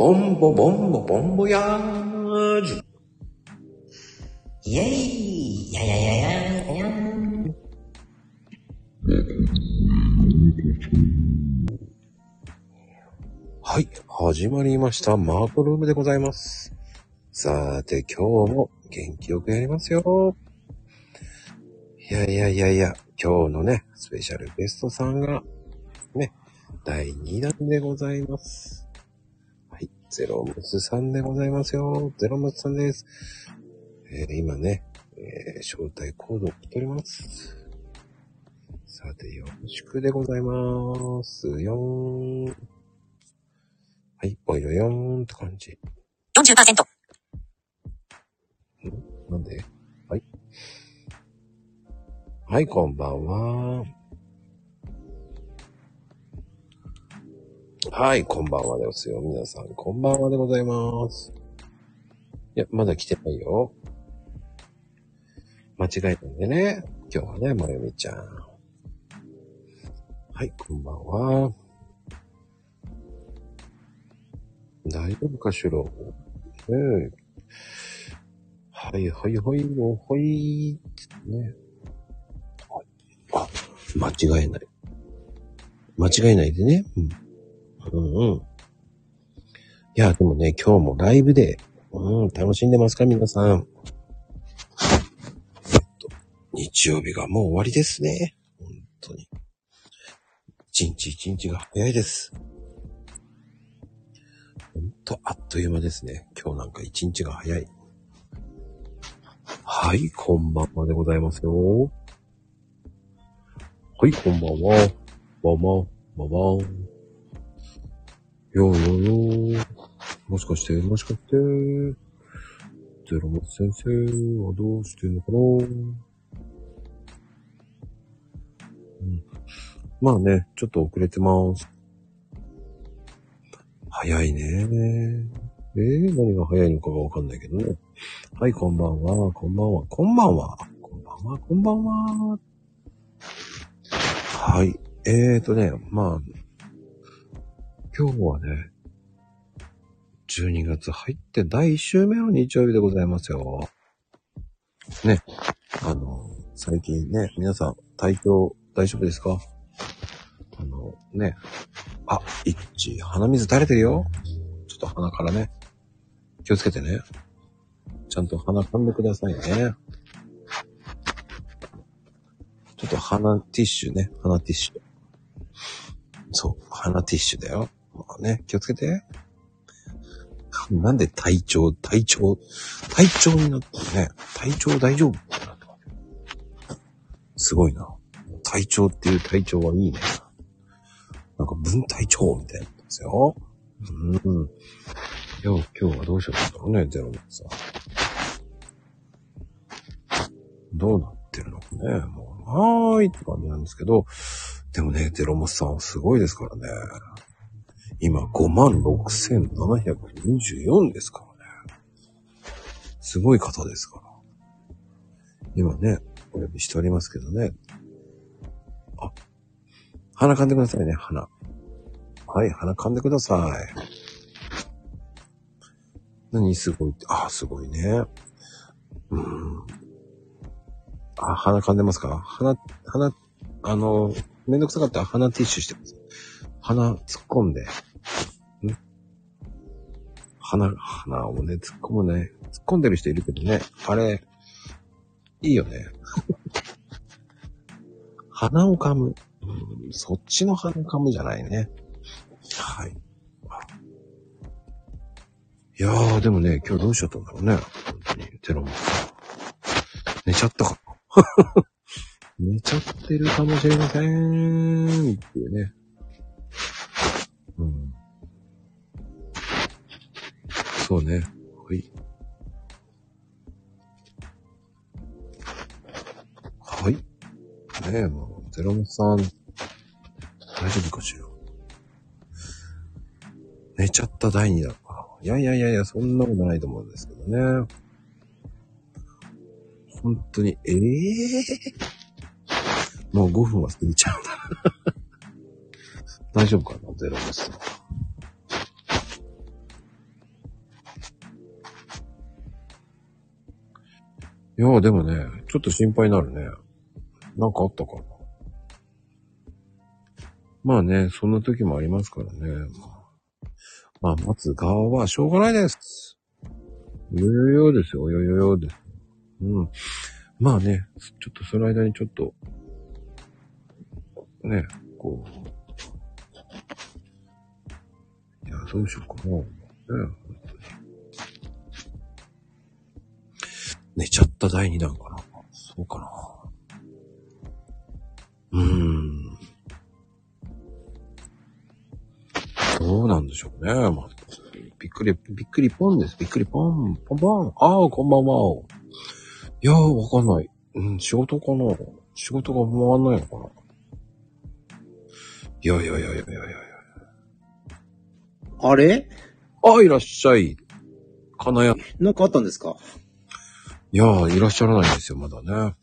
ボンボボンボボンボヤージュ。イェイやややややはい、始まりました。マークルームでございます。さて、今日も元気よくやりますよ。いやいやいやいや、今日のね、スペシャルゲストさんが、ね、第2弾でございます。はい、ゼロムスさんでございますよ。ゼロムスさんです。えー今ね、えー招待コードを来ております。さて、よろしくでございます。よーん。はい、ぽいよよーんって感じ。40%。なんで？はい。はい、こんばんは。はい、こんばんはですよ。皆さん、こんばんはでございます。いや、まだ来てないよ。間違えたんでね。今日はね、まゆみちゃん。はい、こんばんは。大丈夫かしら？ねえ。はいはいはい、もう、ほいってね。あ、間違えない。間違えないでね。うん。うんうん。いや、でもね、今日もライブで、うん、楽しんでますか皆さん。えっと、日曜日がもう終わりですね。本当に。一日一日が早いです。ほんと、あっという間ですね。今日なんか一日が早い。はい、こんばんはでございますよ。はい、こんばんは。ばば、ばばん。よーよーよー。もしかして、もしかして、ゼロモ先生はどうしてんのかなうん。まあね、ちょっと遅れてます。早いね。えー、何が早いのかがわかんないけどね。はい、こんばんは、こんばんは、こんばんは、こんばんは、こんばんは。はい、えーとね、まあ、今日はね、12月入って第1週目の日曜日でございますよ。ね、あの、最近ね、皆さん、体調大丈夫ですか？あの、ね、あ、一致、鼻水垂れてるよ。ちょっと鼻からね、気をつけてね。ちゃんと鼻噛んでくださいね。ちょっと鼻ティッシュね。鼻ティッシュ。そう、鼻ティッシュだよ。まあね、気をつけて。なんで体調、体調、体調になってね。体調大丈夫ってなったわけすごいな。体調っていう体調はいいね。なんか分体調みたいなんですよ。うん。いや、今日はどうしようかろうね、ゼロのさ。どうなってるのかね。もう、はーいって感じなんですけど、でもね、ゼロモスさんはすごいですからね。今、56,724ですからね。すごい方ですから。今ね、お呼びしておりますけどね。あ、鼻噛んでくださいね、鼻。はい、鼻噛んでください。何すごいって、あ、すごいね。うん。あ、鼻噛んでますか？鼻、鼻、あの、めんどくさかったら鼻ティッシュしてます。鼻突っ込んで。ん鼻、鼻をね、突っ込むね。突っ込んでる人いるけどね。あれ、いいよね。鼻を噛む。うん、そっちの鼻噛むじゃないね。はい。いやー、でもね、今日どうしちゃったんだろうね。本当に、テロも。寝ちゃったかな。寝ちゃってるかもしれません。っていうね。そうね。はい。はい。ねえ、もう、ゼロモさん、大丈夫かしら。寝ちゃった第二弾か。いやいやいやいや、そんなことないと思うんですけどね。本当に、ええもう5分は過ぎちゃうんだ。大丈夫かなゼロモさん。いや、でもね、ちょっと心配になるね。なんかあったかな。まあね、そんな時もありますからね。まあ、待つ側はしょうがないです。よよよですよ、よよよです。うん。まあね、ちょっとその間にちょっと、ね、こう。いや、どうしようかな。ね、寝ちゃった第2弾かな。そうかな。うーん。どうなんでしょうね。まあ、びっくり、びっくりポンです。びっくりポン、ポンポン。ああ、こんばんは。いやー、わかんない。うん、仕事かな仕事が回んないのかないやいやいやいやいやいや。あれ？あ、いらっしゃい。金谷。なんかあったんですか？いやー、いらっしゃらないんですよ、まだね。あ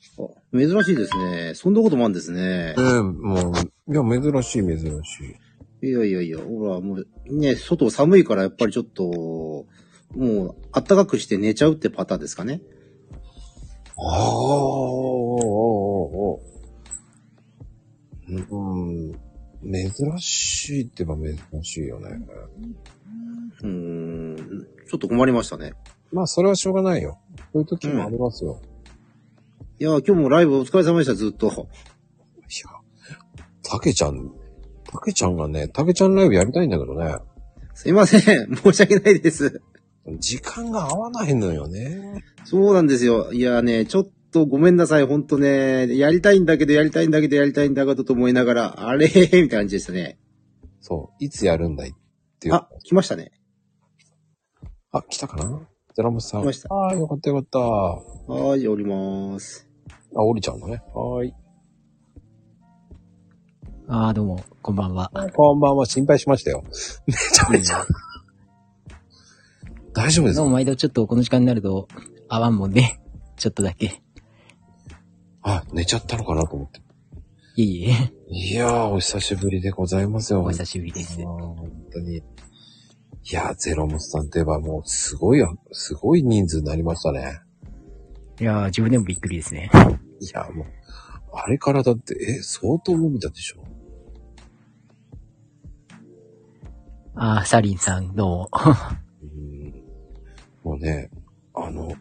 珍しいですね。そんなこともあるんですねえ。えもう、いや、珍しい、珍しい。いやいやいや、ほら、もう、ね、外寒いからやっぱりちょっと、もう、暖かくして寝ちゃうってパターンですかね。ああ、うん、珍しいって言えば珍しいよね。うーん、ちょっと困りましたね。まあ、それはしょうがないよ。そういう時もありますよ。いや、今日もライブお疲れ様でした、ずっと。いや、たけちゃん、たけちゃんがね、たけちゃんライブやりたいんだけどね、すいません。申し訳ないです。時間が合わないのよね。そうなんですよ。いやね、ちょっとごめんなさい。ほんとね、やりたいんだけど、やりたいんだけど、やりたいんだけどと思いながら、あれみたいな感じでしたね。そう、いつやるんだいっていう。あ、来ましたね。あ、来たかな？ゼラムスさん。来ましたああ、よかったよかった。あ、はーい、おります。降りちゃうのね。はーい。ああ、どうも、こんばんは。こんばんは、心配しましたよ。めちゃめちゃ。大丈夫ですか？どうも毎度ちょっとこの時間になると、合わんもんで、ちょっとだけ。あ、寝ちゃったのかなと思って。いえいえ、いやー、お久しぶりでございますよ。お久しぶりですあー。本当に。いやー、ゼロムスさんといえばもう、すごい、すごい人数になりましたね。いやー、自分でもびっくりですね。いやー、もう、あれからだって、え、相当伸びたでしょ？ああ、サリンさん、どうも。うん。もうね、あの、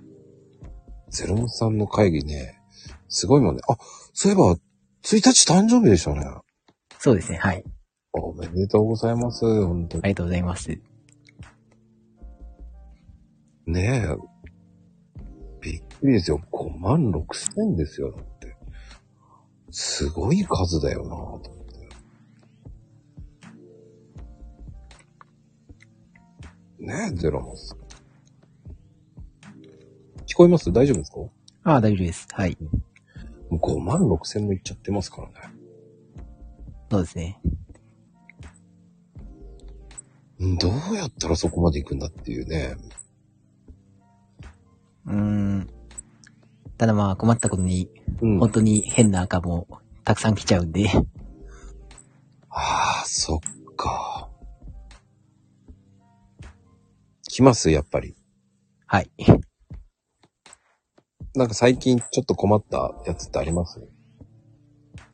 ゼロムスさんの会議ね、すごいもんね。あ、そういえば、1日誕生日でしたね。そうですね、はい。おめでとうございます。本当にありがとうございます。ねえ。びっくりですよ。5万6千ですよ。だって。すごい数だよなと思って。ねえ、ゼロモス。聞こえます？大丈夫ですか？もああ、大丈夫です。はい。う5万6千もいっちゃってますからね。そうですね。うんどうやったらそこまで行くんだっていうね。うーん。ただまあ困ったことに、うん。本当に変な赤もたくさん来ちゃうんで、ああ、そっか。来ます？やっぱり。はい。なんか最近ちょっと困ったやつってあります？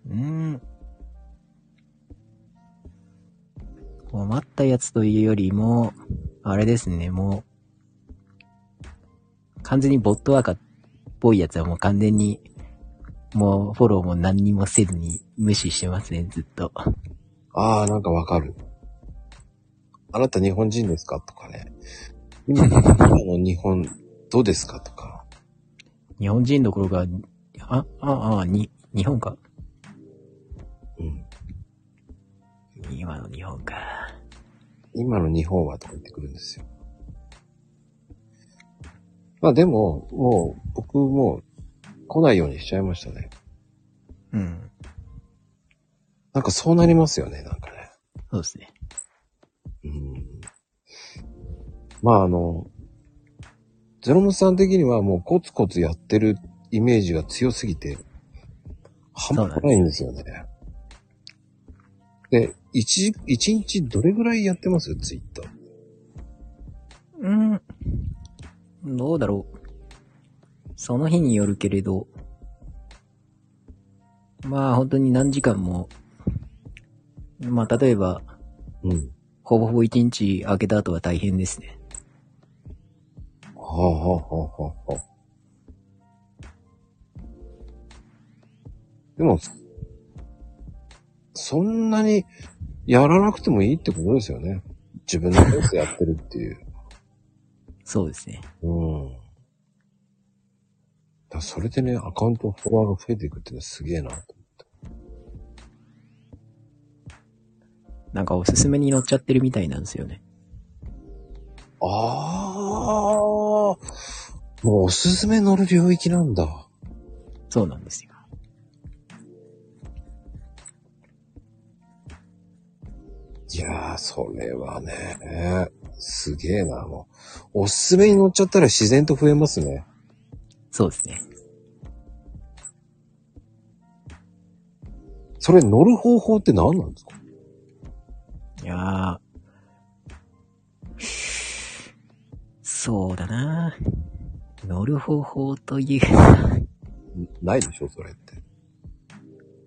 うーん。困ったやつというよりも、あれですね、もう、完全にボットワーカーっぽいやつはもう完全に、もうフォローも何にもせずに無視してますね、ずっと。ああ、なんかわかる。あなた日本人ですか？とかね。今、今の日本どうですか？とか。日本人どころか、あ、あ、あ、に、日本か？うん。今の日本か。今の日本はとか言ってくるんですよ。まあでも、もう、僕もう来ないようにしちゃいましたね。うん。なんかそうなりますよね、なんかね。そうですね。うん。まああの、ゼロムさん的にはもうコツコツやってるイメージが強すぎて、半端ないんですよね。で、一、一日どれぐらいやってます？ツイッター。うん。どうだろう。その日によるけれど、まあ本当に何時間も、まあ例えば、うん。ほぼほぼ一日空けた後は大変ですね。はあ、はあはあはあはあ、でも、そんなにやらなくてもいいってことですよね。自分のペースでやってるっていう。そうですね。うん。だそれでね、アカウント、フォロワーが増えていくっていうのはすげえなと。なんかおすすめに載っちゃってるみたいなんですよね。ああ、もうおすすめ乗る領域なんだ。そうなんですよ。いやー、それはね、すげえな、もう。おすすめに乗っちゃったら自然と増えますね。そうですね。それ乗る方法って何なんですか？いやー。そうだな乗る方法という、ないでしょ、それって。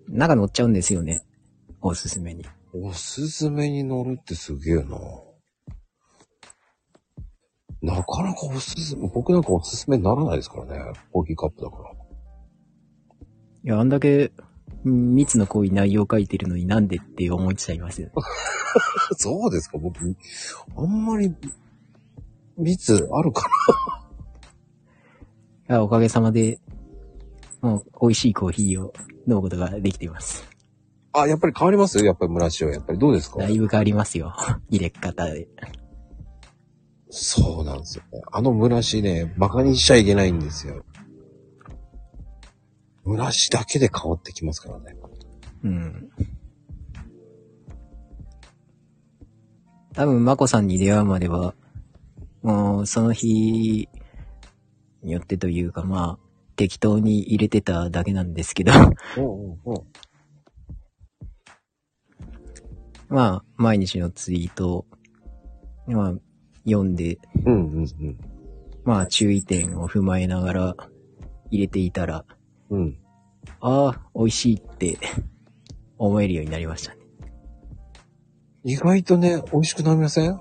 なんか乗っちゃうんですよね。おすすめに。おすすめに乗るってすげえな。なかなかおすすめ、僕なんかおすすめにならないですからね。コーヒーカップだから。いや、あんだけ、ん密の濃い内容書いてるのになんでって思っちゃいますよね。そうですか、僕、あんまり、密あるかいやおかげさまで、もう美味しいコーヒーを飲むことができています。なあ、やっぱり変わります？やっぱり村塩。やっぱりどうですか？だいぶ変わりますよ。入れ方で。そうなんですよね。あの村しね、馬鹿にしちゃいけないんですよ。村しだけで変わってきますからね。うん。多分、まこさんに出会うまでは、もう、その日によってというか、まあ、適当に入れてただけなんですけど、うんうんうん。まあ、毎日のツイートを、まあ、読んで、うんうんうん。まあ、注意点を踏まえながら入れていたら、うん。ああ、美味しいって思えるようになりましたね。意外とね、美味しくなりません？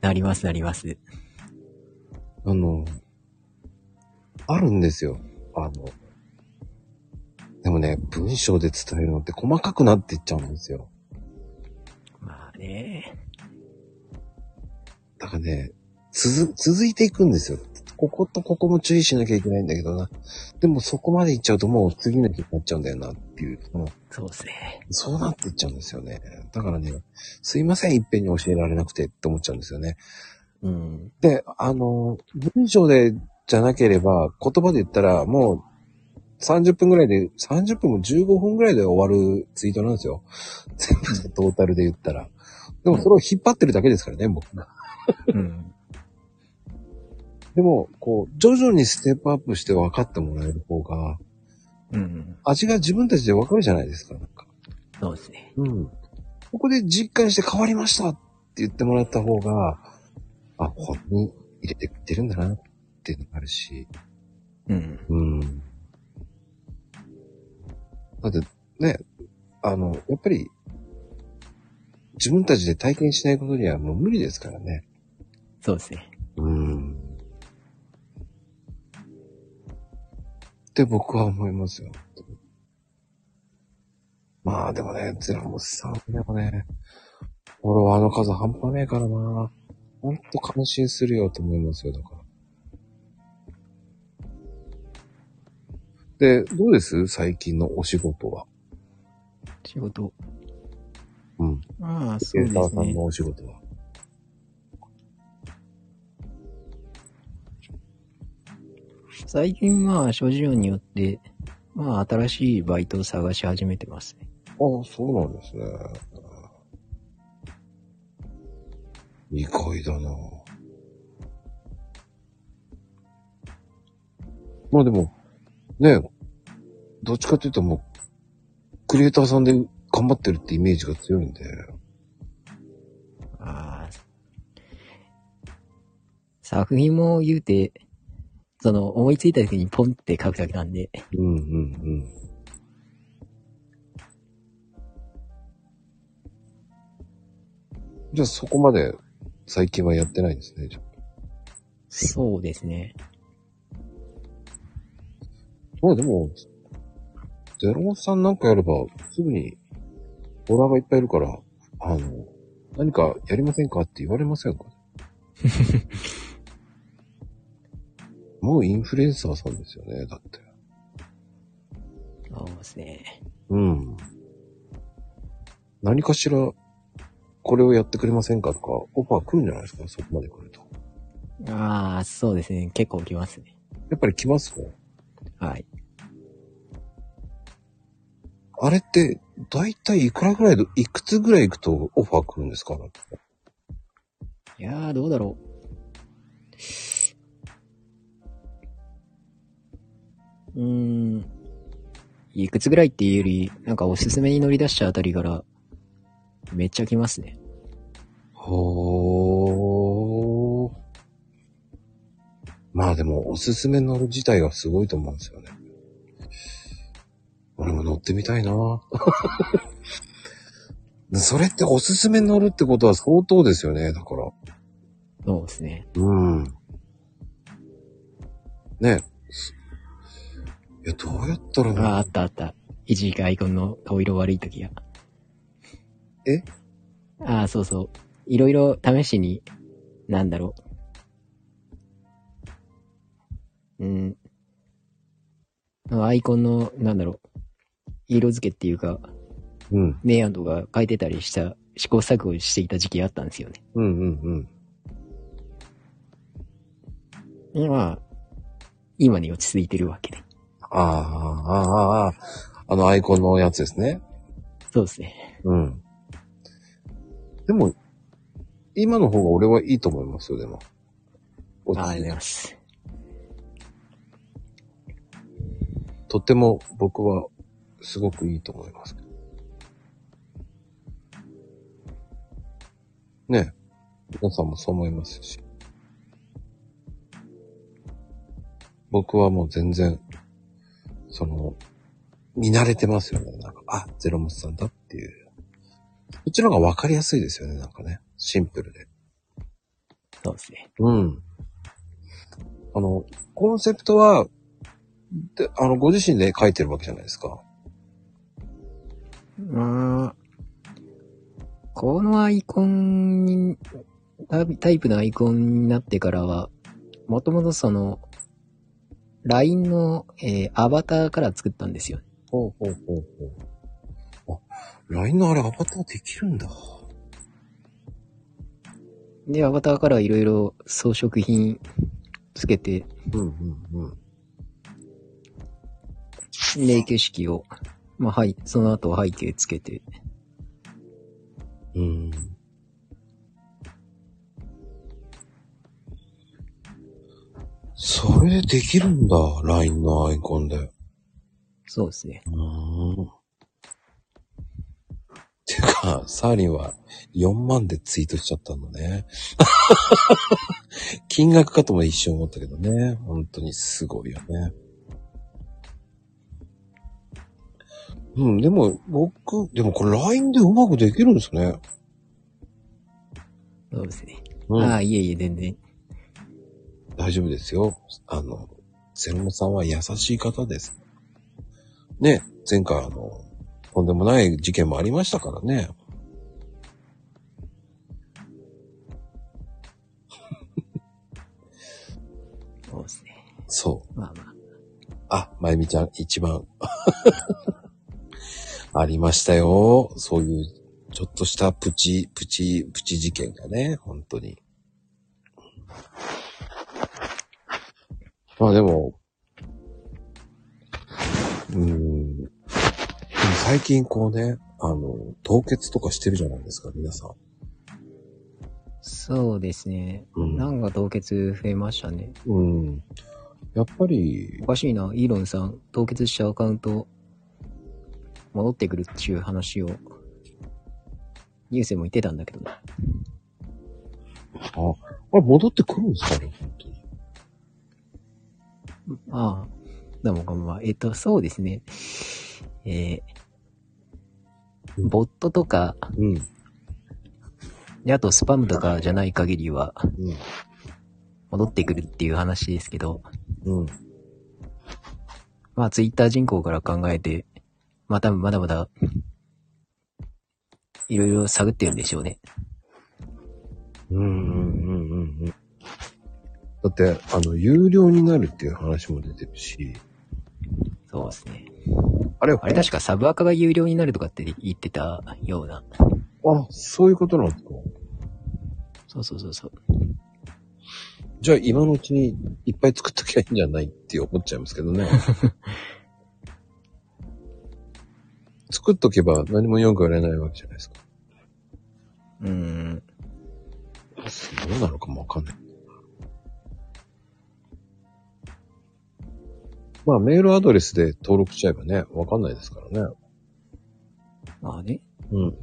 なります、なります。あの、あるんですよ。あの、でもね、文章で伝えるのって細かくなっていっちゃうんですよ。まあね。だからね、続、続いていくんですよ。こことここも注意しなきゃいけないんだけどな。でもそこまで行っちゃうともう次の日になっちゃうんだよなっていう、そのそうですね。そうなっていっちゃうんですよね。だからね、すいません、いっぺんに教えられなくてって思っちゃうんですよね。うん。で、あの、文章でじゃなければ、言葉で言ったら、もう、30分ぐらいで、30分も15分ぐらいで終わるツイートなんですよ。全部でトータルで言ったら。でもそれを引っ張ってるだけですからね、僕が。うん。でも、こう、徐々にステップアップして分かってもらえる方が、うん。味が自分たちで分かるじゃないですか、なんか。そうですね。うん。ここで実感して変わりましたって言ってもらった方が、あ、ここに入れてくってるんだなっていうのがあるし。うん。うん。だって、ね、あの、やっぱり、自分たちで体験しないことにはもう無理ですからね。そうですね。うん。って僕は思いますよ。まあでもね、ゼラモスさんでもね、フォロワーの数半端ねえからな。ほんと感心するよと思いますよ、だから。で、どうです？最近のお仕事は。仕事。うん。まあ、そケうですねイターさんの。お仕事は。最近まあ、諸事情によって、まあ、新しいバイトを探し始めてますね。ああ、そうなんですね。意外だなまあでも、ねどっちかというともう、クリエイターさんで頑張ってるってイメージが強いんで。ああ。作品も言うて、その、思いついた時にポンって書くだけなんで。うんうんうん。じゃあそこまで最近はやってないんですね。じゃあそうですね。まあでも、ゼロモさんなんかやれば、すぐに、オーラーがいっぱいいるから、あの、何かやりませんかって言われませんか？もうインフルエンサーさんですよね、だって。そうですね。うん。何かしら、これをやってくれませんかとか、オファー来るんじゃないですか？そこまで来ると。ああ、そうですね。結構来ますね。やっぱり来ますね。はい。あれって、だいたいいくらぐらいで、いくつぐらい行くとオファー来るんですか？いやー、どうだろう。うーん。いくつぐらいっていうより、なんかおすすめに乗り出したあたりから、めっちゃ来ますね。ほー。まあでも、おすすめ乗る自体がすごいと思うんですよね。俺も乗ってみたいな それっておすすめ乗るってことは相当ですよね、だから。そうですね。うん。ねすいや、どうやったらああ、あったあった。一時期アイコンの顔色悪い時が。え？ああ、そうそう。いろいろ試しに、なんだろう。うん。アイコンの、なんだろう。色付けっていうか、うん。明暗とか変えてたりした、試行錯誤していた時期あったんですよね。うんうんうん。今、今に落ち着いてるわけで。ああ、ああ、ああ、あのアイコンのやつですね。そうですね。うん。でも、今の方が俺はいいと思いますよ、でも。あありがとうございます。とっても僕はすごくいいと思います。ねえ。皆さんもそう思いますし。僕はもう全然、その、見慣れてますよね。なんか、あ、ゼロモスさんだっていう。こっちの方がわかりやすいですよね、なんかね。シンプルで。そうですね。うん。あの、コンセプトは、で、あの、ご自身で書いてるわけじゃないですか。まあ、このアイコンに、タタイプのアイコンになってからは、もともとその、LINE の、えーアバターから作ったんですよ。ほうほうほうほう。あ、LINE のあれアバターできるんだ。で、アバターからいろいろ装飾品つけて、うんうんうん。で、景色を、まあ、はい、その後背景つけて、うん。それでできるんだ、LINE のアイコンで。うそうですね。ーん。てか、サーリンは4万でツイートしちゃったんだね。金額かとも一瞬思ったけどね。本当にすごいよね。うん、でも、僕、でもこれ LINE でうまくできるんですね。そうですね。うん。ああ、いえいえ、全然。大丈夫ですよ。あの、セロモさんは優しい方です。ね、前回あの、とんでもない事件もありましたからね。そうですね。そう。まあまあ。あ、まゆみちゃん一番。ありましたよ。そういう、ちょっとしたプチ、プチ、プチ事件がね、本当に。まあでも、うーん。でも最近こうね、あの、凍結とかしてるじゃないですか、皆さん。そうですね。うんなんか凍結増えましたね。うん。やっぱりお、かしいな、イーロンさん、凍結したアカウント、戻ってくるっていう話を、ニュースでも言ってたんだけどね。あ、あれ戻ってくるんですかね、本当に。ああ、どうもこんばんは。えっと、そうですね。えー、ボットとか、うん。であとスパムとかじゃない限りはうん。戻ってくるっていう話ですけど、うん。まあツイッター人口から考えて、まあ多分まだまだ、いろいろ探ってるんでしょうね。うんうんうんうんうん。だって、あの、有料になるっていう話も出てるし、そうですね。あれ、あれ確かサブアカが有料になるとかって言ってたような。あ、そういうことなんですか？そうそうそうそう。じゃあ今のうちにいっぱい作っときゃいいんじゃないって思っちゃいますけどね。作っとけば何もよく言われないわけじゃないですか。うーん。どうなのかもわかんない。まあメールアドレスで登録しちゃえばね、わかんないですからね。まあね。うん。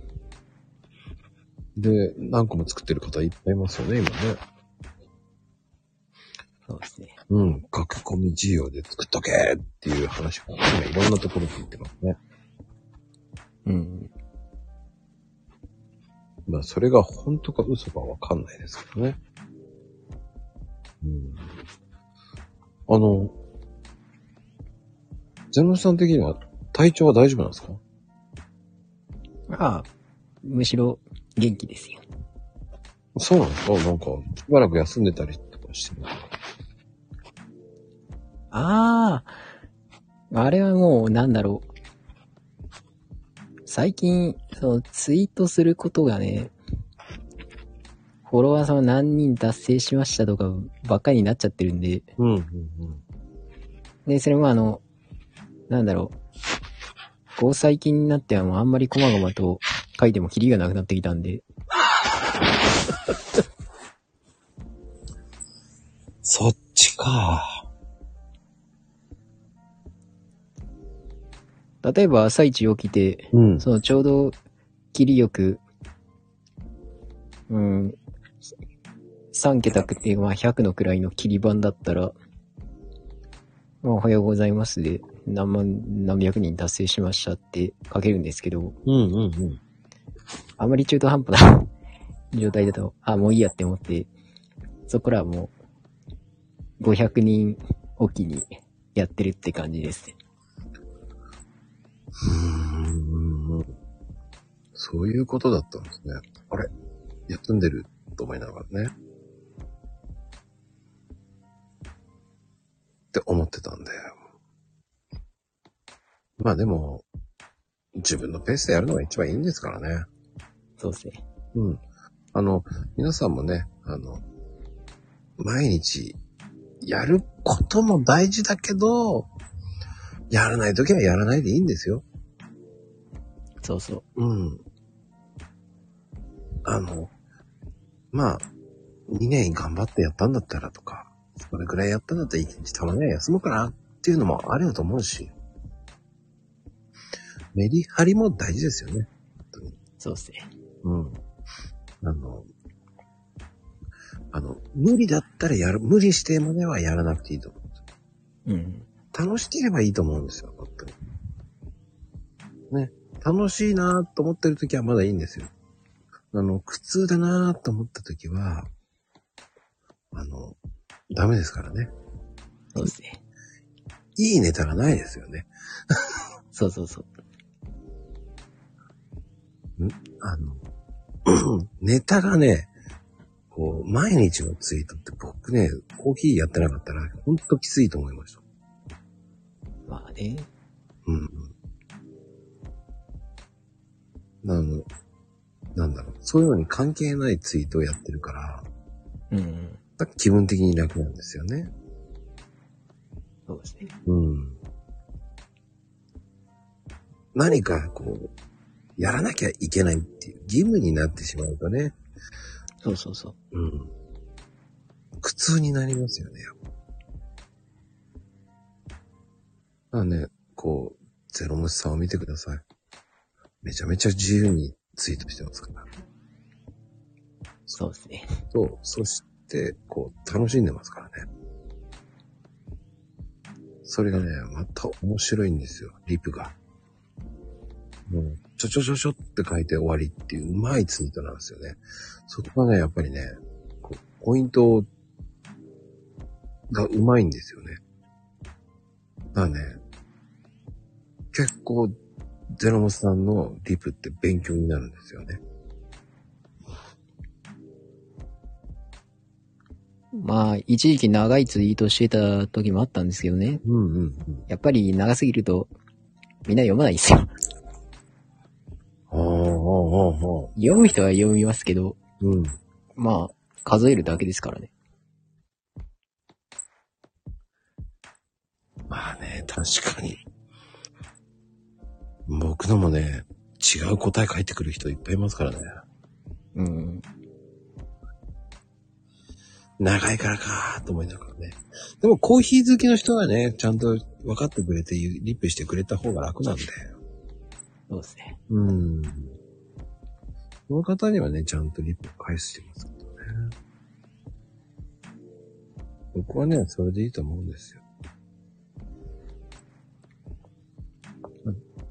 で、何個も作ってる方いっぱいいますよね、今ね。そうですね。うん。書き込み需要で作っとけっていう話が今いろんなところで言ってますね。うん。まあそれが本当か嘘かわかんないですけどね。うん。あの、ゼノさん的には体調は大丈夫なんですか？まあ、むしろ元気ですよ。そうなんですか？なんか、しばらく休んでたりとかしてるああ、あれはもうなんだろう。最近、そのツイートすることがね、フォロワーさんは何人達成しましたとかばっかりになっちゃってるんで、うん、うん、うん。で、それもあの、なんだろう。こう最近になってはもうあんまり細々と書いてもキリがなくなってきたんで、そっちか。例えば朝一起きて、うん。そのちょうど、切りよく、うん、3桁っていう、まあ100のくらいの切り番だったら、まあおはようございますで、何万、何百人達成しましたって書けるんですけど、うん、うん、うん。あまり中途半端な 状態だと、あ、もういいやって思って、そこらはもう、500人おきにやってるって感じですね。うーん。そういうことだったんですね。あれ？休んでると思いながらね。って思ってたんで。まあでも、自分のペースでやるのが一番いいんですからね。そうですね。うん。あの、皆さんもね、あの、毎日やることも大事だけど、やらないときはやらないでいいんですよ。そうそう。うん。あの、まあ、2年頑張ってやったんだったらとか、それくらいやったんだったら1日たまには休もうかなっていうのもあると思うし、メリハリも大事ですよね。そうですね。うん。あの、あの、無理だったらやる、無理してまではやらなくていいと思う。うん。楽しければいいと思うんですよ、本当に。ね。楽しいなと思ってる時はまだいいんですよ。あの、苦痛だなと思った時は、あの、ダメですからね。そうですね。いいネタがないですよね。そうそうそう。あの、ネタがね、こう、毎日のツイートって僕ね、コーヒーやってなかったら、ほんときついと思いました。まあね。うんうん。あの、なんだろう、そういうのに関係ないツイートをやってるから、うん。なんか気分的に楽なんですよね。そうですね。うん。何かこう、やらなきゃいけないっていう義務になってしまうとね、そうそうそう。うん。苦痛になりますよね。まあね、こう、ゼロムシさんを見てください。めちゃめちゃ自由にツイートしてますから。そうですね。と、そして、こう、楽しんでますからね。それがね、また面白いんですよ、リプが。もう、ちょちょちょちょって書いて終わりっていううまいツイートなんですよね。そこがね、やっぱりね、こうポイントがうまいんですよね。だからね、結構、ゼロモスさんのリプって勉強になるんですよね。まあ、一時期長いツイートしてた時もあったんですけどね。うんうんうん。やっぱり長すぎると、みんな読まないんですよ。ああ、ああ、ああ。読む人は読みますけど、うん。まあ、数えるだけですからね。まあね、確かに。僕のもね、違う答え書いてくる人いっぱいいますからね。うん。長いからかーと思いながらね。でもコーヒー好きの人はね、ちゃんと分かってくれて、リップしてくれた方が楽なんで。そうですね。うん。その方にはね、ちゃんとリップ返してますけどね。僕はね、それでいいと思うんですよ。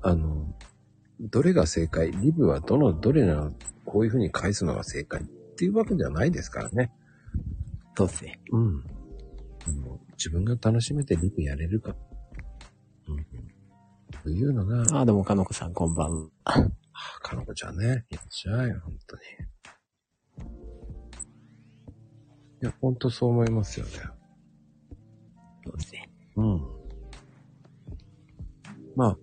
ああの、どれが正解？リブはどの、どれならこういう風に返すのが正解っていうわけではないですからね。そうですね。うん。あの自分が楽しめてリブやれるか。うん。というのが、ああ、どうも、かのこさん、こんばんは。あかのこちゃんね。いらっしゃい、本当に。いや、本当そう思いますよね。そうですね。うん。まあ、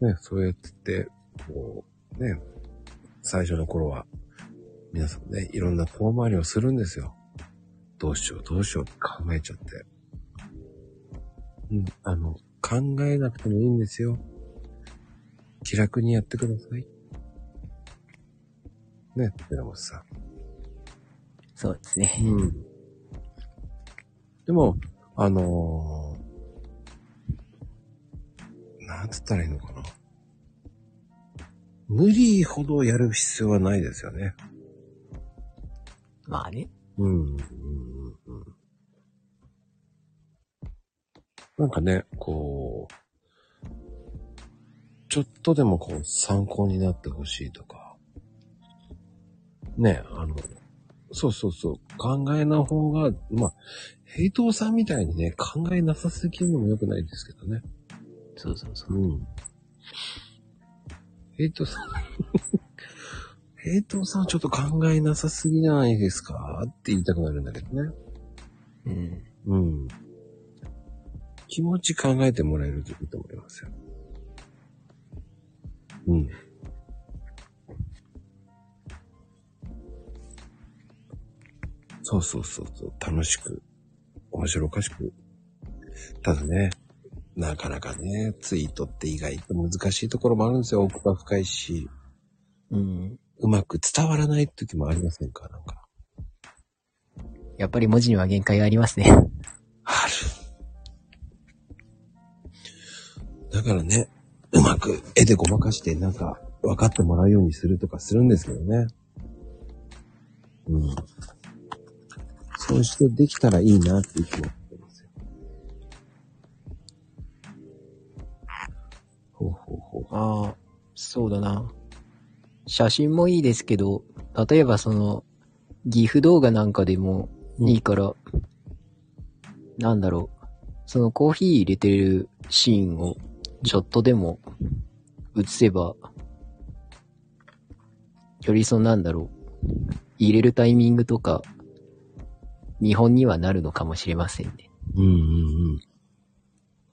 ね、そうやって、こう、ね、最初の頃は、皆さんね、いろんな遠回りをするんですよ。どうしよう、どうしようって考えちゃって。うん、あの、考えなくてもいいんですよ。気楽にやってください。ね、寺本さん。そうですね。うん。でも、あのー、なんつったらいいのかな。無理ほどやる必要はないですよね。まあね。うん。うんうんうんなんかね、こう、ちょっとでもこう参考になってほしいとか。ね、あの、そうそうそう、考えの方が、まあ、ヘイトーさんみたいにね、考えなさすぎるのも良くないですけどね。そうそうそう。うん。ヘイトーさん、ヘイトーさんはちょっと考えなさすぎじゃないですか？って言いたくなるんだけどね。うん。うん。気持ち考えてもらえるといいと思いますよ。うん。そうそうそうそう。楽しく、面白おかしく。ただね、なかなかね、ツイートって意外と難しいところもあるんですよ。奥が深いし、うん。うまく伝わらない時もありませんかなんか。やっぱり文字には限界がありますね。ある。だからね、うまく絵でごまかしてなんか分かってもらうようにするとかするんですけどね。うん。そうしてできたらいいなっていつもほうほうほう。ああ、そうだな。写真もいいですけど、例えばその、岐阜動画なんかでもいいから、なんだろう。そのコーヒー入れてるシーンをちょっとでも映せば、よりそのなんだろう。入れるタイミングとか、日本にはなるのかもしれませんね。うんうんうん。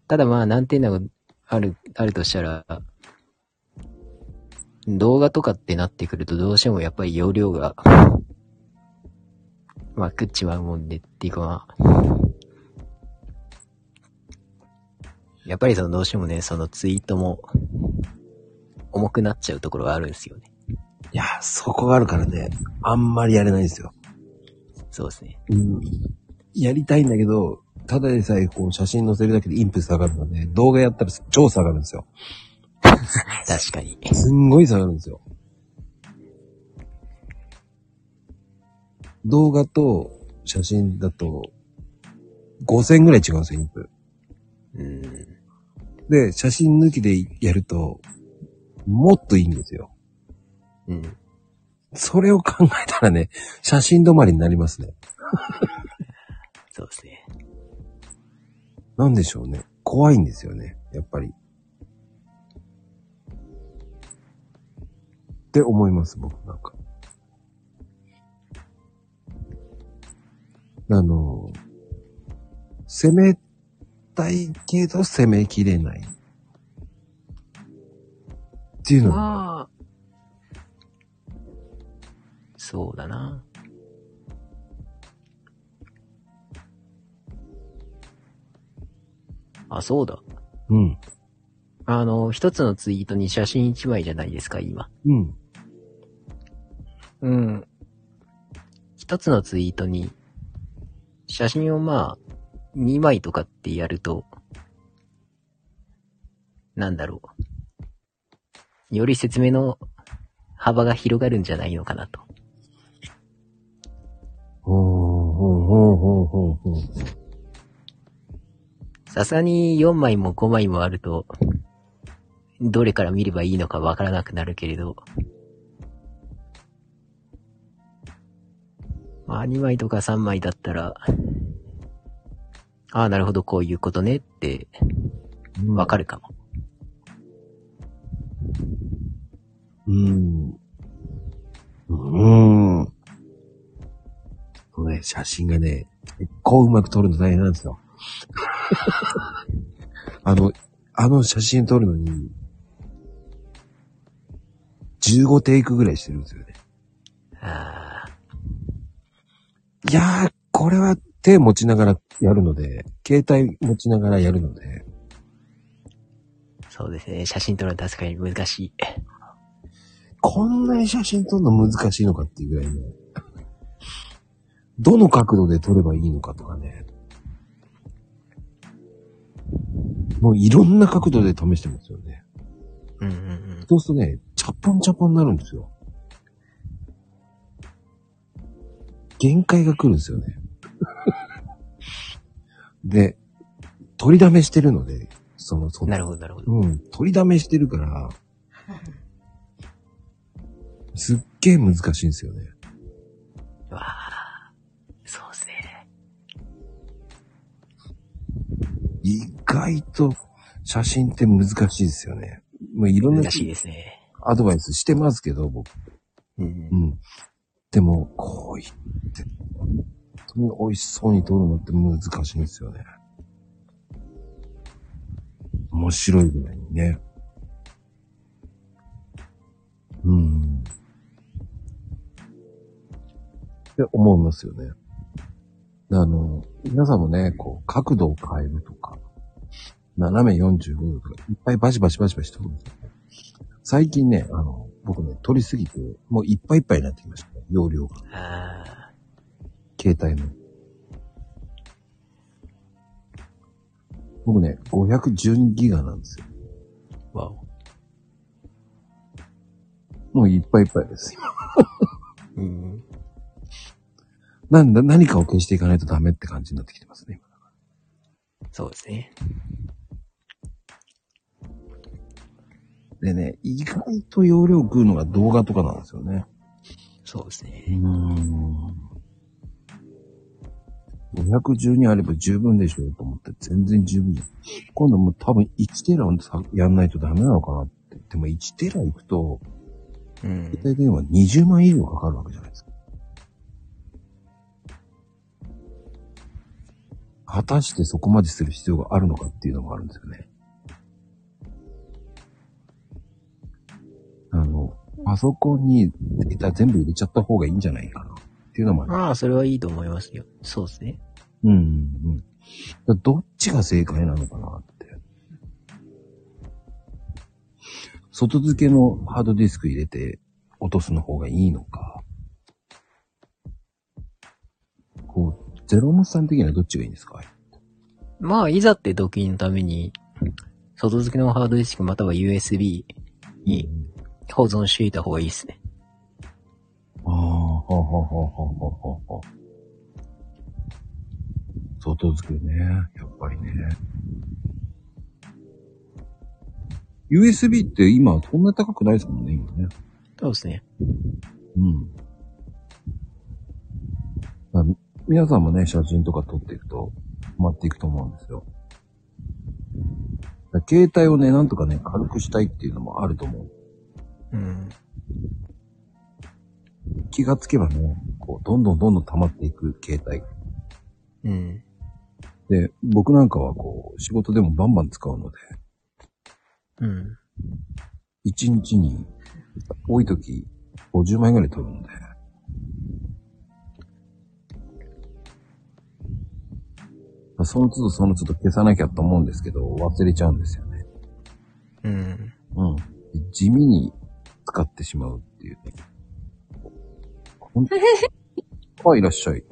ただまあ難点がある、あるとしたら、動画とかってなってくるとどうしてもやっぱり容量が、まあ食っちまうもんでっていうかまあ、やっぱりそのどうしてもね、そのツイートも重くなっちゃうところがあるんですよね。いや、そこがあるからね、あんまりやれないんですよ。そうですね。うん。やりたいんだけど、ただでさえこう写真載せるだけでインプ下がるので、動画やったら超下がるんですよ。確かに。すんごい下がるんですよ。動画と写真だと5000ぐらい違うんですよ、インプ。うん。で、写真抜きでやると、もっといいんですよ。うん。それを考えたらね、写真止まりになりますね。そうですね。なんでしょうね。怖いんですよね。やっぱり。って思います、僕なんか。あの、攻めたいけど攻めきれない。っていうのが、そうだな。あ、そうだ。うん。あの、一つのツイートに写真一枚じゃないですか、今。うん。うん。一つのツイートに、写真をまあ、二枚とかってやると、なんだろう。より説明の幅が広がるんじゃないのかなと。ほうほうほうほうほうほう。さに4枚も5枚もあると、どれから見ればいいのかわからなくなるけれど、まあ2枚とか3枚だったら、ああ、なるほど、こういうことねって、わかるかも。うん。うん。このね、写真がね、結構うまく撮るの大変なんですよ。あの、あの写真撮るのに、15テイクぐらいしてるんですよね。いやー、これは手持ちながらやるので、携帯持ちながらやるので、そうですね。写真撮るの確かに難しい。こんなに写真撮るの難しいのかっていうぐらいね。どの角度で撮ればいいのかとかね。もういろんな角度で試してますよね。うんうんうん。そうするとね、チャポンチャポンになるんですよ。限界が来るんですよね。で、取りだめしてるので、その、そのなるほど、なるほど。うん、取りだめしてるから、すっげえ難しいんですよね。わあ、外と写真って難しいですよね。もういろんな難しいですね。アドバイスしてますけど、僕。うんう。ん。でも、こう言って、本当に美味しそうに撮るのって難しいんですよね。面白いぐらいにね。うん。って思いますよね。あの、皆さんもね、こう、角度を変えるとか、斜め45度とか、いっぱいバシバシバシバシ撮るんですよね。最近ね、あの、僕ね、撮りすぎて、もういっぱいいっぱいになってきました、ね、容量が。携帯の。僕ね、512ギガなんですよ。わお。もういっぱいいっぱいです。今 うん。なんだ、何かを消していかないとダメって感じになってきてますね。そうですね。でね、意外と容量食うのが動画とかなんですよね。うそうですね。ーん。512あれば十分でしょうと思って全然十分じゃん。今度もう多分1テラやんないとダメなのかなって。でも1テラ行くと、うん。携帯電話20万以上かかるわけじゃないですか。果たしてそこまでする必要があるのかっていうのもあるんですよね。パソコンにデータ全部入れちゃった方がいいんじゃないかなっていうのもある。まあ、それはいいと思いますよ。そうですね。うん、うん。だからどっちが正解なのかなって。外付けのハードディスク入れて落とすの方がいいのか。こう、ゼロムさん的にはどっちがいいんですか？まあ、いざって時のために、外付けのハードディスクまたは USB に保存していた方がいいですね。ああ、はあ、はあ、はあ、はあ、はあ、はあ。外付けね。やっぱりね。USB って今そんな高くないですもんね、今ね。そうですね。うん。皆さんもね、写真とか撮っていくと、ハマっていくと思うんですよ。携帯をね、なんとかね、軽くしたいっていうのもあると思う。うん。気がつけばね、こう、どんどんどんどん溜まっていく携帯。うん。で、僕なんかはこう、仕事でもバンバン使うので、うん。1日に多い時50枚ぐらい取るんで。その都度その都度消さなきゃと思うんですけど、忘れちゃうんですよね。うん。うん。地味に使ってしまうっていうね。ほんあ、いらっしゃい。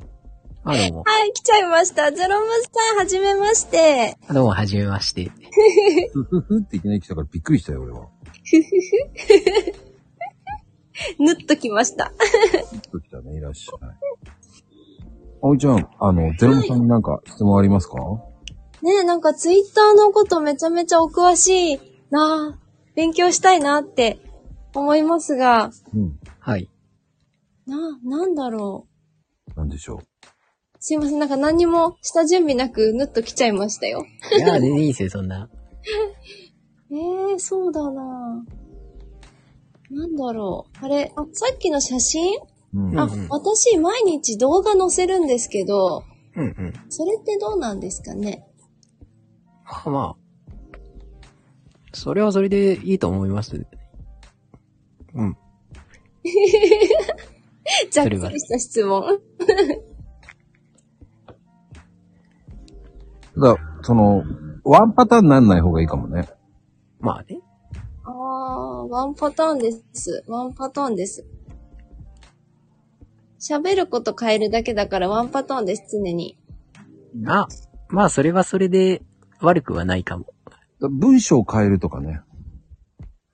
あ、どうも。はい、来ちゃいました。ゼロムスさん、はじめまして。どうも、はじめまして。ふふふっていきなり来たからびっくりしたよ、俺は。ぬっと来ました。ずっと来たね、いらっしゃい。あおいちゃん、あの、ゼロムさんになんか質問ありますか、ねえ、なんかツイッターのことめちゃめちゃお詳しいなぁ勉強したいなって思いますが、うん。はい。な、なんだろなんでしょう？う。すいません、なんか何にもした準備なくぬっと来ちゃいましたよ。いや、全然いいですよ、そんな。え えー、そうだなぁなんだろう。あれ、あ、さっきの写真？うん。あ、うんうん私毎日動画載せるんですけど、うんうん。それってどうなんですかね？あまあ。それはそれでいいと思います。うん。ざっくりした質問。た だ、その、ワンパターンにならない方がいいかもね。まあね。ああ、ワンパターンです。ワンパターンです。喋ること変えるだけだからワンパターンです、常に。あ、まあ、それはそれで悪くはないかも。文章を変えるとかね。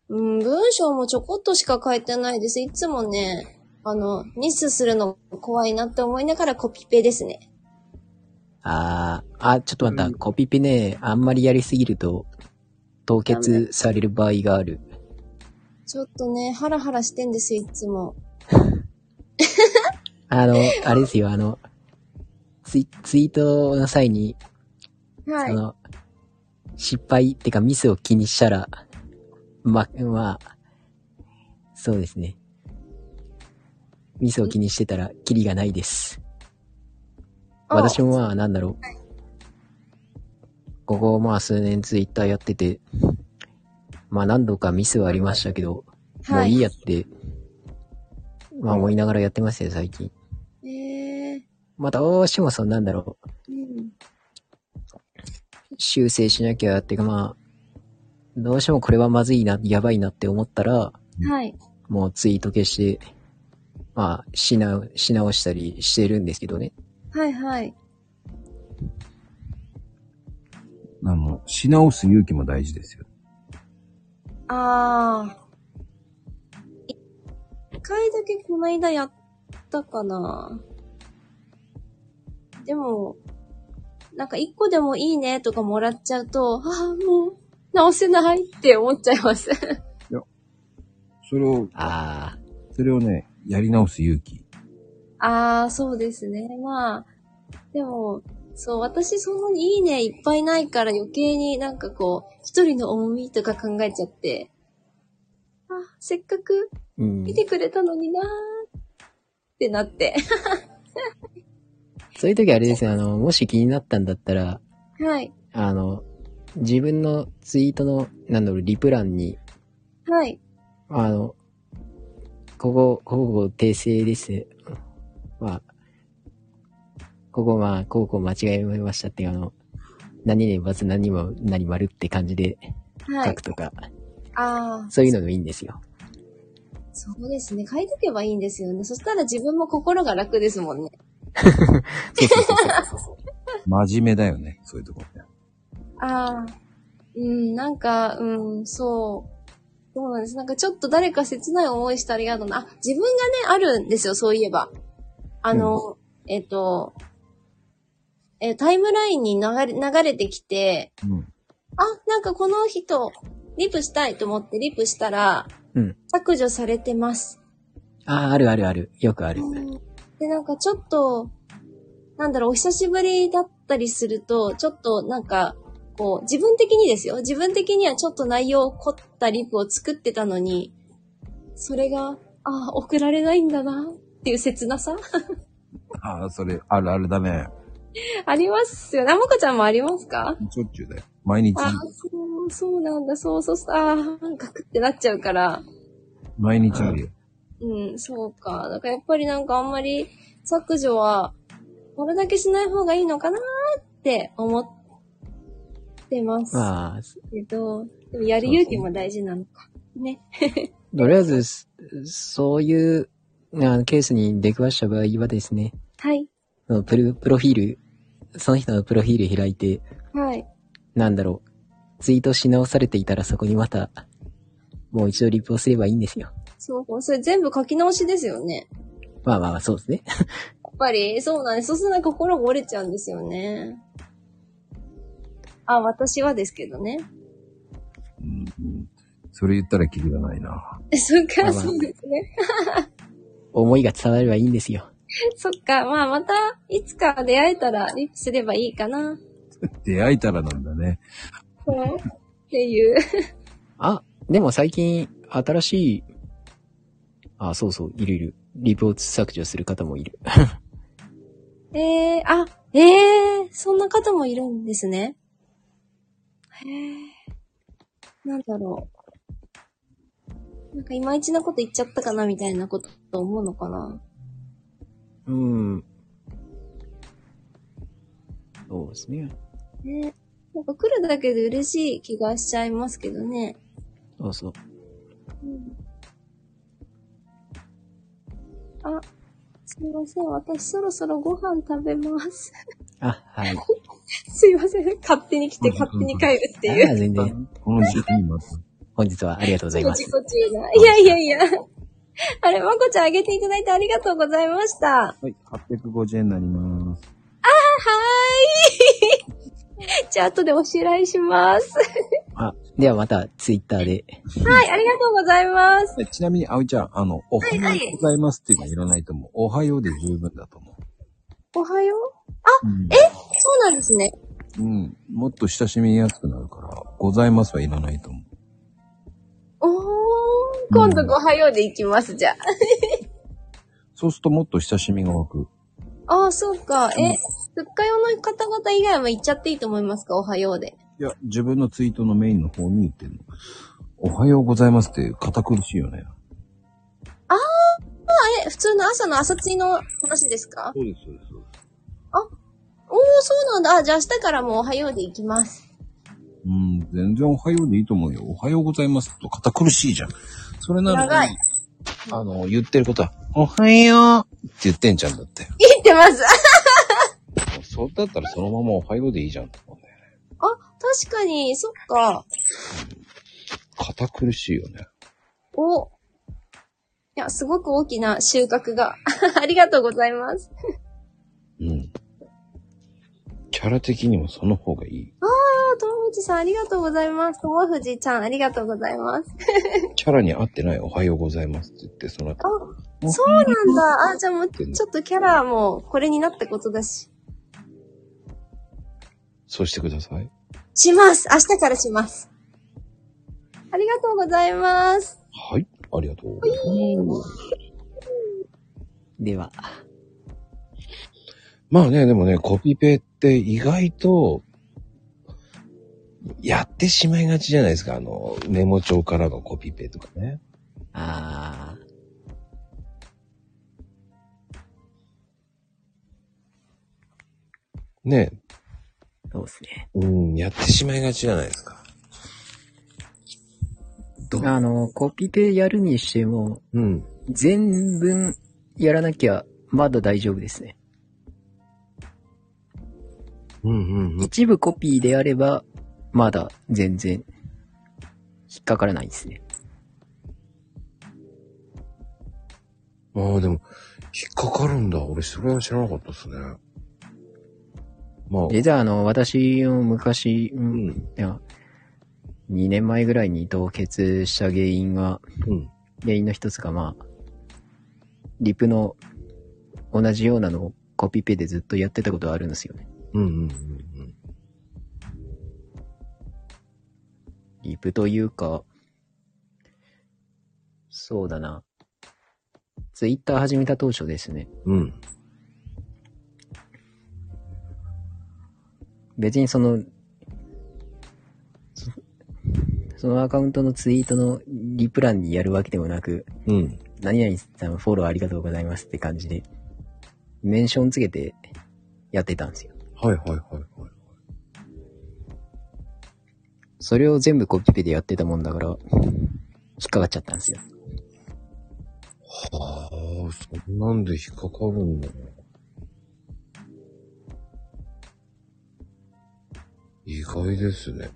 うん、文章もちょこっとしか書いてないです。いつもね、あの、ミスするの怖いなって思いながらコピペですね。あー、あ、ちょっと待った。コピペね、あんまりやりすぎると、凍結される場合がある。ちょっとね、ハラハラしてんですよ、いつも。あの、あれですよ、あの、ツイツイートの際に、はい。その、失敗ってかミスを気にしたら、ま、まあ、そうですね。ミスを気にしてたら、キリがないです。あ私もまあ、なんだろう。ここ、まあ、数年ツイッターやってて、まあ、何度かミスはありましたけど、もはい。ういいやって、まあ、思いながらやってますよ、最近。えー、まあ、どうしてもその、なんだろう。うん。修正しなきゃっていうかまあ、どうしてもこれはまずいな、やばいなって思ったら、はい。もうツイート消して、まあ、しな、し直したりしてるんですけどね。はいはい。あの、し直す勇気も大事ですよ。あー。一回だけこの間やったかな。でも、なんか一個でもいいねとかもらっちゃうと、ああ、もう直せないって思っちゃいます。それを、あそれをね、やり直す勇気。ああ、そうですね。まあ、でも、そう、私そんなにいいねいっぱいないから余計になんかこう、一人の重みとか考えちゃって、あ、せっかくー。うん見。てくれたのになーってなって。そういう時あれですね、あの、もし気になったんだったら、はい。あの、自分のツイートの、なんだろう、リプ欄に、はい。あの、ここ、ここ訂正ですね。まあ、ここまあ、こうこう間違えましたっていう、あの、何々罰何も何丸って感じではい。書くとか、ああ、そういうのでもいいんですよ。そうですね。書いとけばいいんですよね。そしたら自分も心が楽ですもんね。そうそうそうそう。真面目だよね、そういうとこね。ああ、うん、なんか、うん、そう。そうなんです。なんかちょっと誰か切ない思いしたら嫌だな。あ、自分がね、あるんですよ、そういえば。あの、えっと、え、タイムラインに流れ、流れてきて、うん。あ、なんかこの人、リプしたいと思ってリプしたら、うん削除されてます。ああ、あるあるある。よくある。で、なんかちょっと、なんだろう、お久しぶりだったりすると、ちょっとなんか、こう、自分的にですよ。自分的にはちょっと内容を凝ったリプを作ってたのに、それが、ああ、送られないんだな、っていう切なさ？ああ、それ、あるあるだね。ありますよ。なもこちゃんもありますか？しょっちゅうだよ。毎日、ああ、そう、そうなんだ、そうそうそう、ああ、なんかくってなっちゃうから。毎日あるよ。うん、そうか。だからやっぱりなんかあんまり削除は、これだけしない方がいいのかなって思ってますまあ、けど、でもやる勇気も大事なのか。ね。とりあえず、そそういうあのケースに出くわした場合はですね、はい。プロプロフィール、その人のプロフィール開いて、はい。なんだろう、ツイートし直されていたらそこにまた、もう一度リプをすればいいんですよ。そうそれ全部書き直しですよね。まあまあまあ、そうですね。やっぱり、そうなんです。そうすると心が折れちゃうんですよね。あ、私はですけどね。うんうんそれ言ったらキリがないな。そっか、そうですね。思いが伝わればいいんですよ。そっか、まあまた、いつか出会えたらリップすればいいかな。出会えたらなんだね。そう。っていう。あ、でも最近、新しい、あ、そうそう、いるいる。リプを削除する方もいる。ええあ、ええそんな方もいるんですね。へえ。なんだろう。なんかいまいちなこと言っちゃったかなみたいなことと思うのかな。うん。そうですね。ねなんか来るだけで嬉しい気がしちゃいますけどね。そうそう。うん、あ、すいません。私そろそろご飯食べます。あ、はい。すいません。勝手に来て勝手に帰るってあいう。全然。本日はありがとうございます自。己中な。いやいやいや。あれ、まこちゃんあげていただいてありがとうございました。ははい、850円になります。ーい。じゃあ、後でお知らいします。あ、ではまたツイッターで。はい、ありがとうございます。ちなみに、あおいちゃん、あの、おはようございますっていうのはいらないと思う。おはようで十分だと思おはよう？う。そうなんですね。うん。うん。もっと親しみやすくなるから、ございますはいらないと思う。おー、今度ごはようで行きます、じゃ そうするともっと親しみが湧く。あ。ああ、そうか。え、ふっかよの方々以外は行っちゃっていいと思いますか？おはようで。いや、自分のツイートのメインの方に言ってるの。おはようございますって堅苦しいよね。え、普通の朝の朝ツイの話ですか？そうです、そうです。そうですおー、そうなんだ。あ、じゃあ明日からもうおはようで行きます。うん、全然おはようでいいと思うよ。おはようございますと堅苦しいじゃん。それなのに長い、あの、言ってることは、おはようって言ってんじゃんだって。言ってます。そうだったらそのままおはようでいいじゃんと思うんだよね。あ、確かに、そっか。堅苦しいよね。お。いや、すごく大きな収穫が。ありがとうございます。うん。キャラ的にもその方がいい。あ、ともふじさんありがとうございます。ともふじちゃんありがとうございます。キャラに合ってないおはようございますって言って、その後。あ、そうなんだ。あ、じゃあもう、ちょっとキャラもこれになったことだし。そうしてください。します。明日からします。ありがとうございます。はい。ありがとう。では、まあね、でもね、コピペって意外と、やってしまいがちじゃないですか。あの、メモ帳からのコピペとかね。あねー、そうですね。うん、やってしまいがちじゃないですか。どあの、コピペやるにしても、うん。全文やらなきゃまだ大丈夫ですね。うんうんうん。一部コピーであれば、まだ全然引っかからないですね。ああ、でも、引っかかるんだ。俺、それは知らなかったですね。まあ、で、じゃあ、あの、私も昔、う、うんん。いや2年前ぐらいに凍結した原因が、うん。原因の一つがまあ、リプの同じようなのをコピペでずっとやってたことはあるんですよね。うんうんうんリプというか、そうだな。ツイッター始めた当初ですね。うん。うん。別にその、そのアカウントのツイートのリプランにやるわけでもなく、うん。何々さんフォローありがとうございますって感じで、メンションつけてやってたんですよ。はいはいはいはい。それを全部コピペでやってたもんだから、引っかかっちゃったんですよ。はあ、そんなんで引っかかるんだな。意外ですね。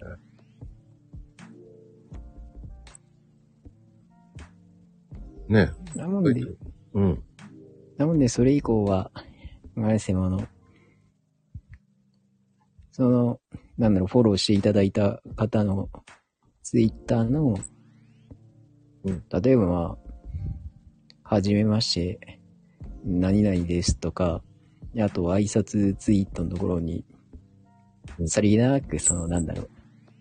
ね。なもんで、うん。なもんでそれ以降は、あれであの、その、なんだろう、フォローしていただいた方のツイッターの、うん。例えばまあ、はじめまして、何々ですとか、あと挨拶ツイートのところに、うん。さりげなく、その、なんだろう、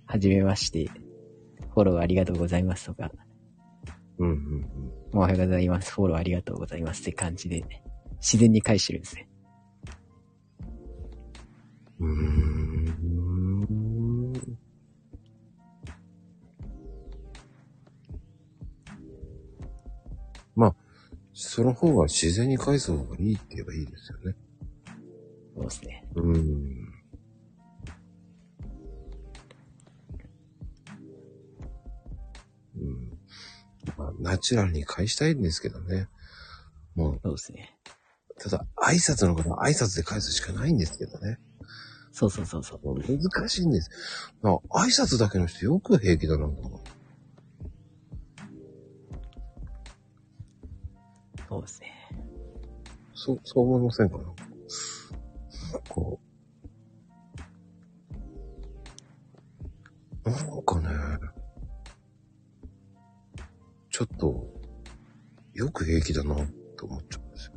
はじめまして、フォローありがとうございますとか、うんうんおはようございます、フォローありがとうございますって感じで、自然に返してるんですね。うーん。まあ、その方が自然に返す方がいいって言えばいいですよね。そうですね。うん。うん。まあ、ナチュラルに返したいんですけどね。もう、そうですね。ただ、挨拶のことは挨拶で返すしかないんですけどね。そうそうそうそう。難しいんです。な挨拶だけの人よく平気だなと思う。そうですね。そう、そう思いませんかなんか？こう。なんかね、ちょっと、よく平気だなと思っちゃうんですよ。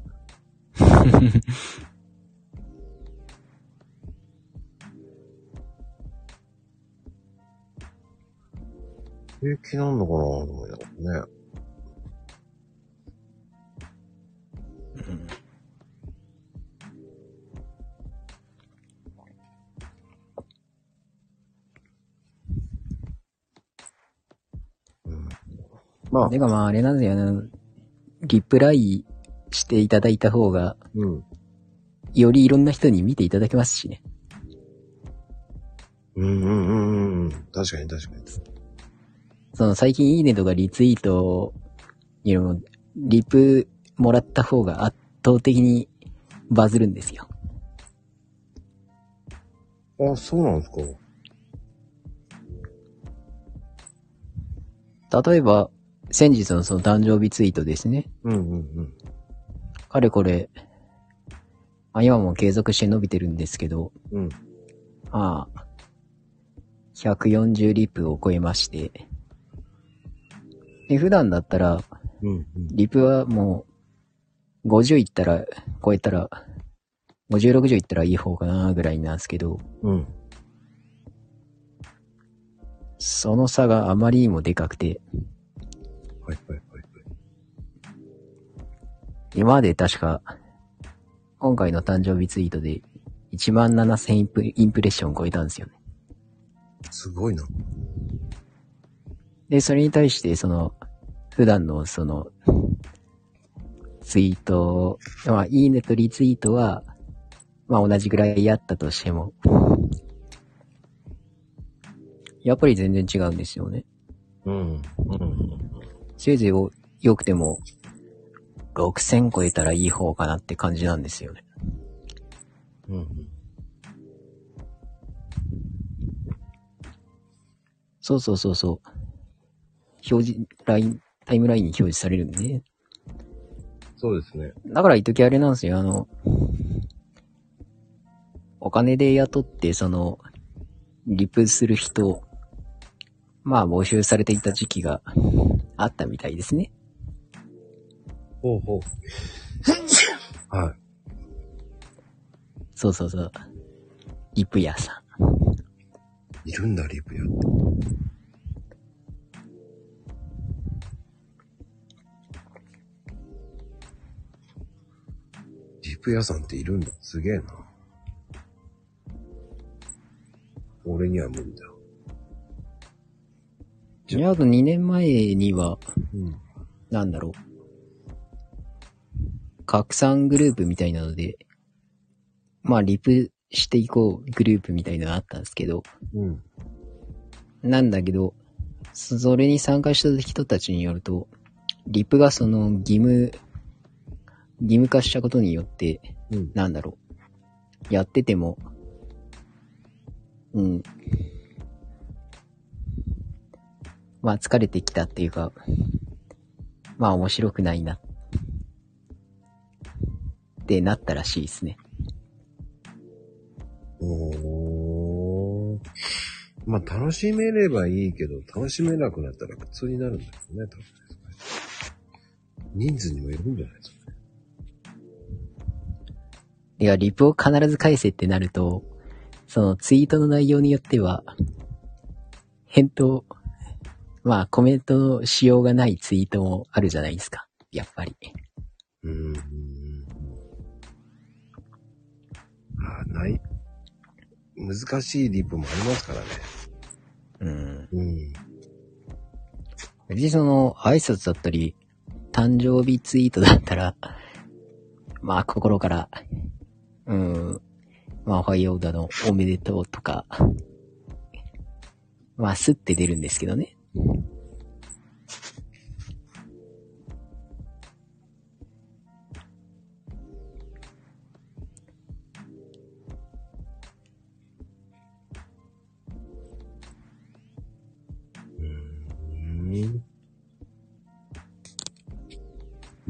平気なんのかなと思いながらね。まあ、てかまああれなんですよね。リプライしていただいた方が、うん。よりいろんな人に見ていただけますしね。うんうんうんうんうん。確かに確かに。その最近いいねとかリツイートよりも、リプもらった方が圧倒的にバズるんですよ。あ、そうなんですか。例えば、先日のその誕生日ツイートですね。うんうんうん。かれこれ、まあ今も継続して伸びてるんですけど、うん。まあ、140リップを超えまして、で、普段だったら、うんうん。リプはもう、50いったら、超えたら、50、60いったらいい方かな、ぐらいなんですけど、うん。その差があまりにもでかくて、はいはいはいはい。今まで確か、今回の誕生日ツイートで、1万7000インプインプレッション超えたんですよね。すごいな。で、それに対して、その、普段のその、ツイート、まあ、いいねとリツイートは、まあ同じぐらいやったとしても、やっぱり全然違うんですよね。うん。うん。せいぜいを良くても、6000超えたらいい方かなって感じなんですよね。うん。そうそうそうそう。表示、ライン、タイムラインに表示されるんでね。そうですね。だから一時あれなんですよ、あの、お金で雇って、その、リプする人まあ募集されていた時期があったみたいですね。ほうほう。はい。そうそうそう。リプ屋さん。いるんだ、リプヤって。リプ屋さんっているんだ。すげえな。俺には無理だ。いや、あと2年前には、うん。なんだろう。拡散グループみたいなので、まあ、リプしていこうグループみたいなのがあったんですけど、うん。なんだけど、それに参加した人たちによると、リプがその義務、義務化したことによって、うん。なんだろう。やってても、うん。まあ疲れてきたっていうか、まあ面白くないな。ってなったらしいですね。おー。まあ、楽しめればいいけど、楽しめなくなったら苦痛になるんだよね、多分ね。人数にもいるんじゃないですかね。いや、リプを必ず返せってなると、そのツイートの内容によっては、返答、まあコメントのしようがないツイートもあるじゃないですか。やっぱり。うーん。あない。難しいリプもありますからね。うん。うん。別にその、挨拶だったり、誕生日ツイートだったら、まあ心から、うん、まあおはようだの、おめでとうとか、まあスッて出るんですけどね。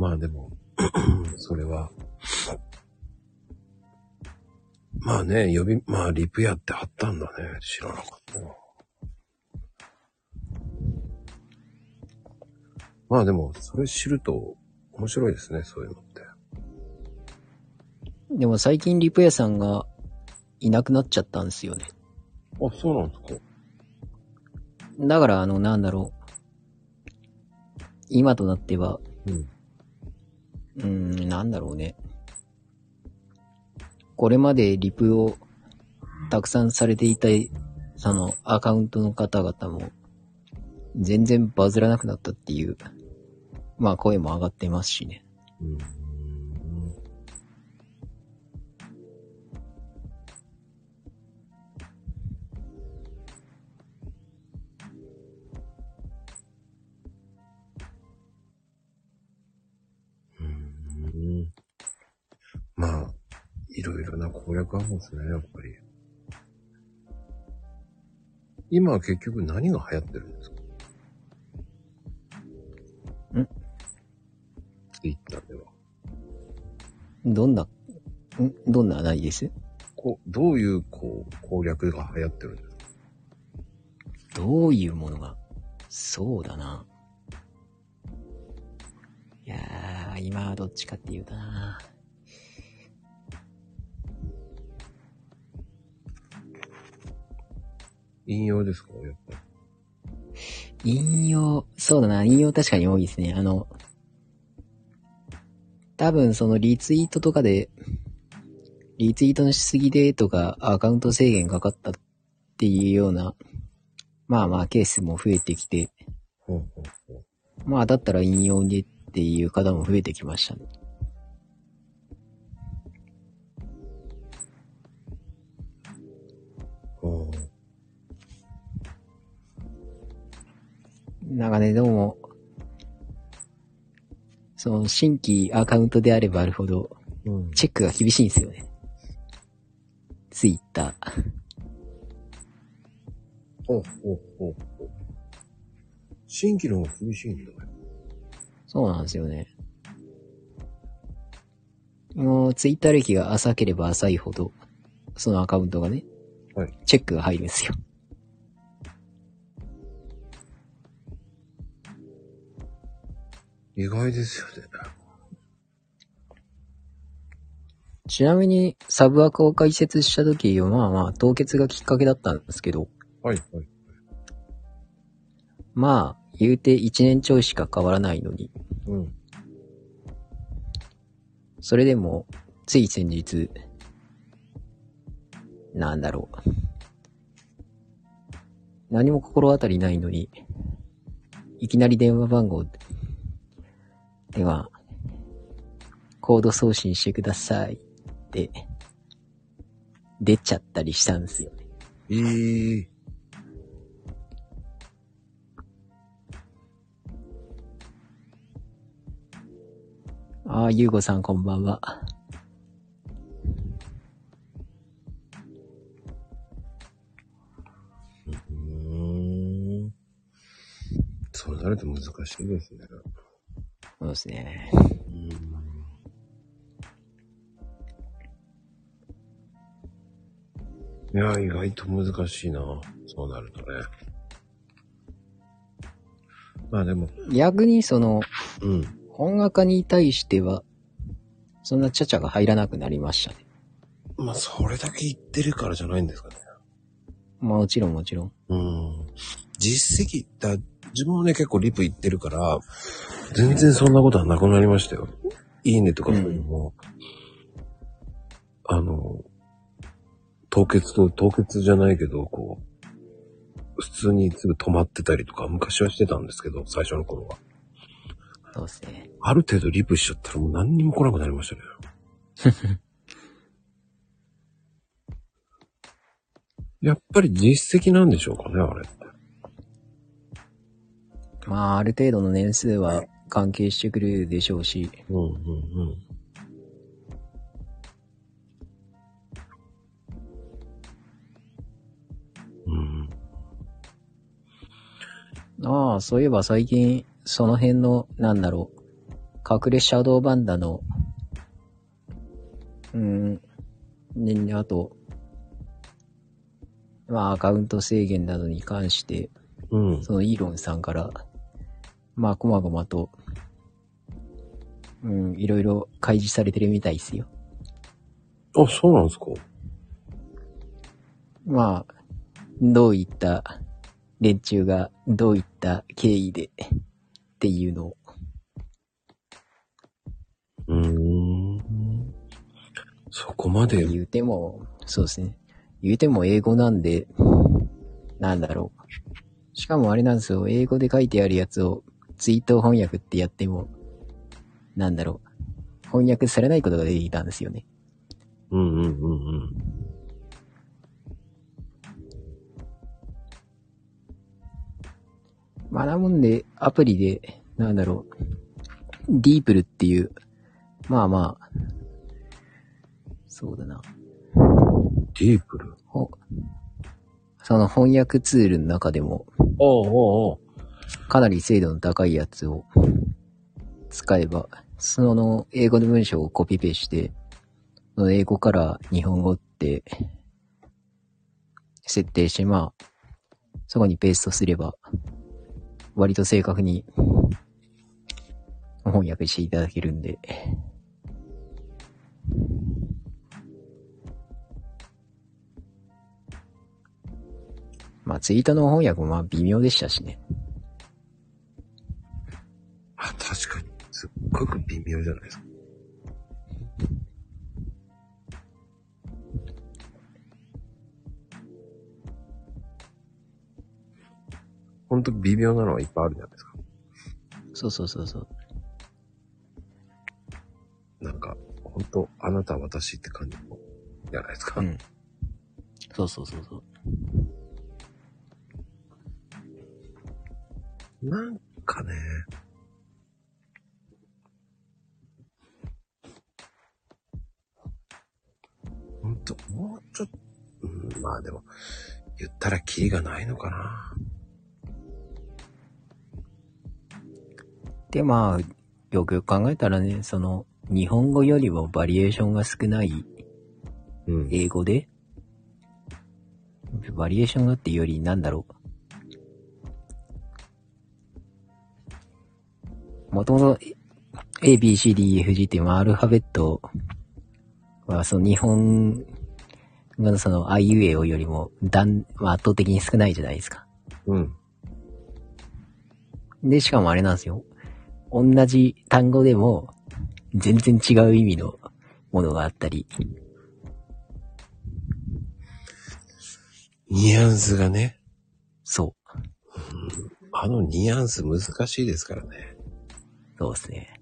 まあでも、それは、まあね、呼び、まあリプやってあったんだね。知らなかったな。まあでも、それ知ると面白いですね、そういうのって。でも最近リプ屋さんがいなくなっちゃったんですよね。あ、そうなんですかだからあの、なんだろう。今となっては、うん。うーん、なんだろうね。これまでリプをたくさんされていた、そのアカウントの方々も、全然バズらなくなったっていう、まあ声も上がってますしね。うん。うん。まあ、いろいろな攻略あるんですね、やっぱり。今は結局何が流行ってるんですか？どんな、んどんなないです？こう、どういう、こう、攻略が流行ってるんですか？どういうものが、そうだな。いやー、今はどっちかっていうとな。引用ですか？やっぱり。引用、そうだな、引用確かに多いですね。あの、多分そのリツイートとかで、リツイートのしすぎでとかアカウント制限かかったっていうような、まあまあケースも増えてきて、ほうほうほう。まあだったら引用でっていう方も増えてきましたね。ほなんかね、どうも、その新規アカウントであればあるほど、う。うん。チェックが厳しいんですよね。ツイッター。ほうほうほうほう。新規の方が厳しいんだよ。そうなんですよね。もう、ツイッター歴が浅ければ浅いほど、そのアカウントがね、はいチェックが入るんですよ。意外ですよね。ちなみに、サブアカを開設した時は、まあまあ、凍結がきっかけだったんですけど、はい、はい。まあ、言うて1年ちょいしか変わらないのに、うん。それでも、つい先日、なんだろう。何も心当たりないのに、いきなり電話番号では、コード送信してくださいって、出ちゃったりしたんですよね。ええああ、ゆうごさんこんばんは。うーん。そうなると難しいですね。そうですね。うん。いや、意外と難しいな。そうなるとね。まあでも、逆にその、うん。音楽家に対しては、そんなちゃちゃが入らなくなりましたね。まあ、それだけ言ってるからじゃないんですかね。もちろんもちろん。うん。実績だ、自分もね、結構リプ言ってるから、全然そんなことはなくなりましたよ。いいねとかそういうのも、あの、凍結と、凍結じゃないけど、こう、普通にすぐ止まってたりとか、昔はしてたんですけど、最初の頃は。そうですね。ある程度リプしちゃったらもう何にも来なくなりましたね。やっぱり実績なんでしょうかね、あれって。まあ、ある程度の年数は関係してくるでしょうし、うんうんうん。うん。ああ、そういえば最近、その辺の、なんだろう、隠れシャドーバンダの、うーん、ね、あと、まあ、アカウント制限などに関して、うん。そのイーロンさんから、まあ、こまごまと、うん、いろいろ開示されてるみたいですよ。あ、そうなんですかまあ、どういった連中が、どういった経緯で、っていうのを、うーん。そこまで、言うても、そうですね。言うても英語なんで、なんだろう。しかもあれなんですよ。英語で書いてあるやつをツイート翻訳ってやっても、なんだろう。翻訳されないことが出てきたんですよね。うんうんうんうん。まあなもんで、アプリで、なんだろう。ディープルっていう、まあまあ、そうだな。ディープル？ほその翻訳ツールの中でも、おうおうおうかなり精度の高いやつを使えば、その英語の文章をコピペして、その英語から日本語って設定して、まあ、そこにペーストすれば、割と正確に翻訳していただけるんで、まあツイートの翻訳もまあ微妙でしたしね。じゃないですか。ほんと微妙なのはいっぱいあるじゃないですか。そうそうそうそう。なんか、ほんと、あなた私って感じのじゃないですか。うん。そうそうそうそう。なんキリがないのかな。で、まあ、よくよく考えたらね、その、日本語よりもバリエーションが少ないうん。英語で、バリエーションがっていうより、なんだろう。もともと A, B, C, D, E, F, G っていうまあアルファベットはその日本語のその I, U, A およりも断、まあ、圧倒的に少ないじゃないですか。うん。で、しかもあれなんですよ。同じ単語でも全然違う意味のものがあったり。ニュアンスがね、そう。あのニュアンス難しいですからね。そうですね。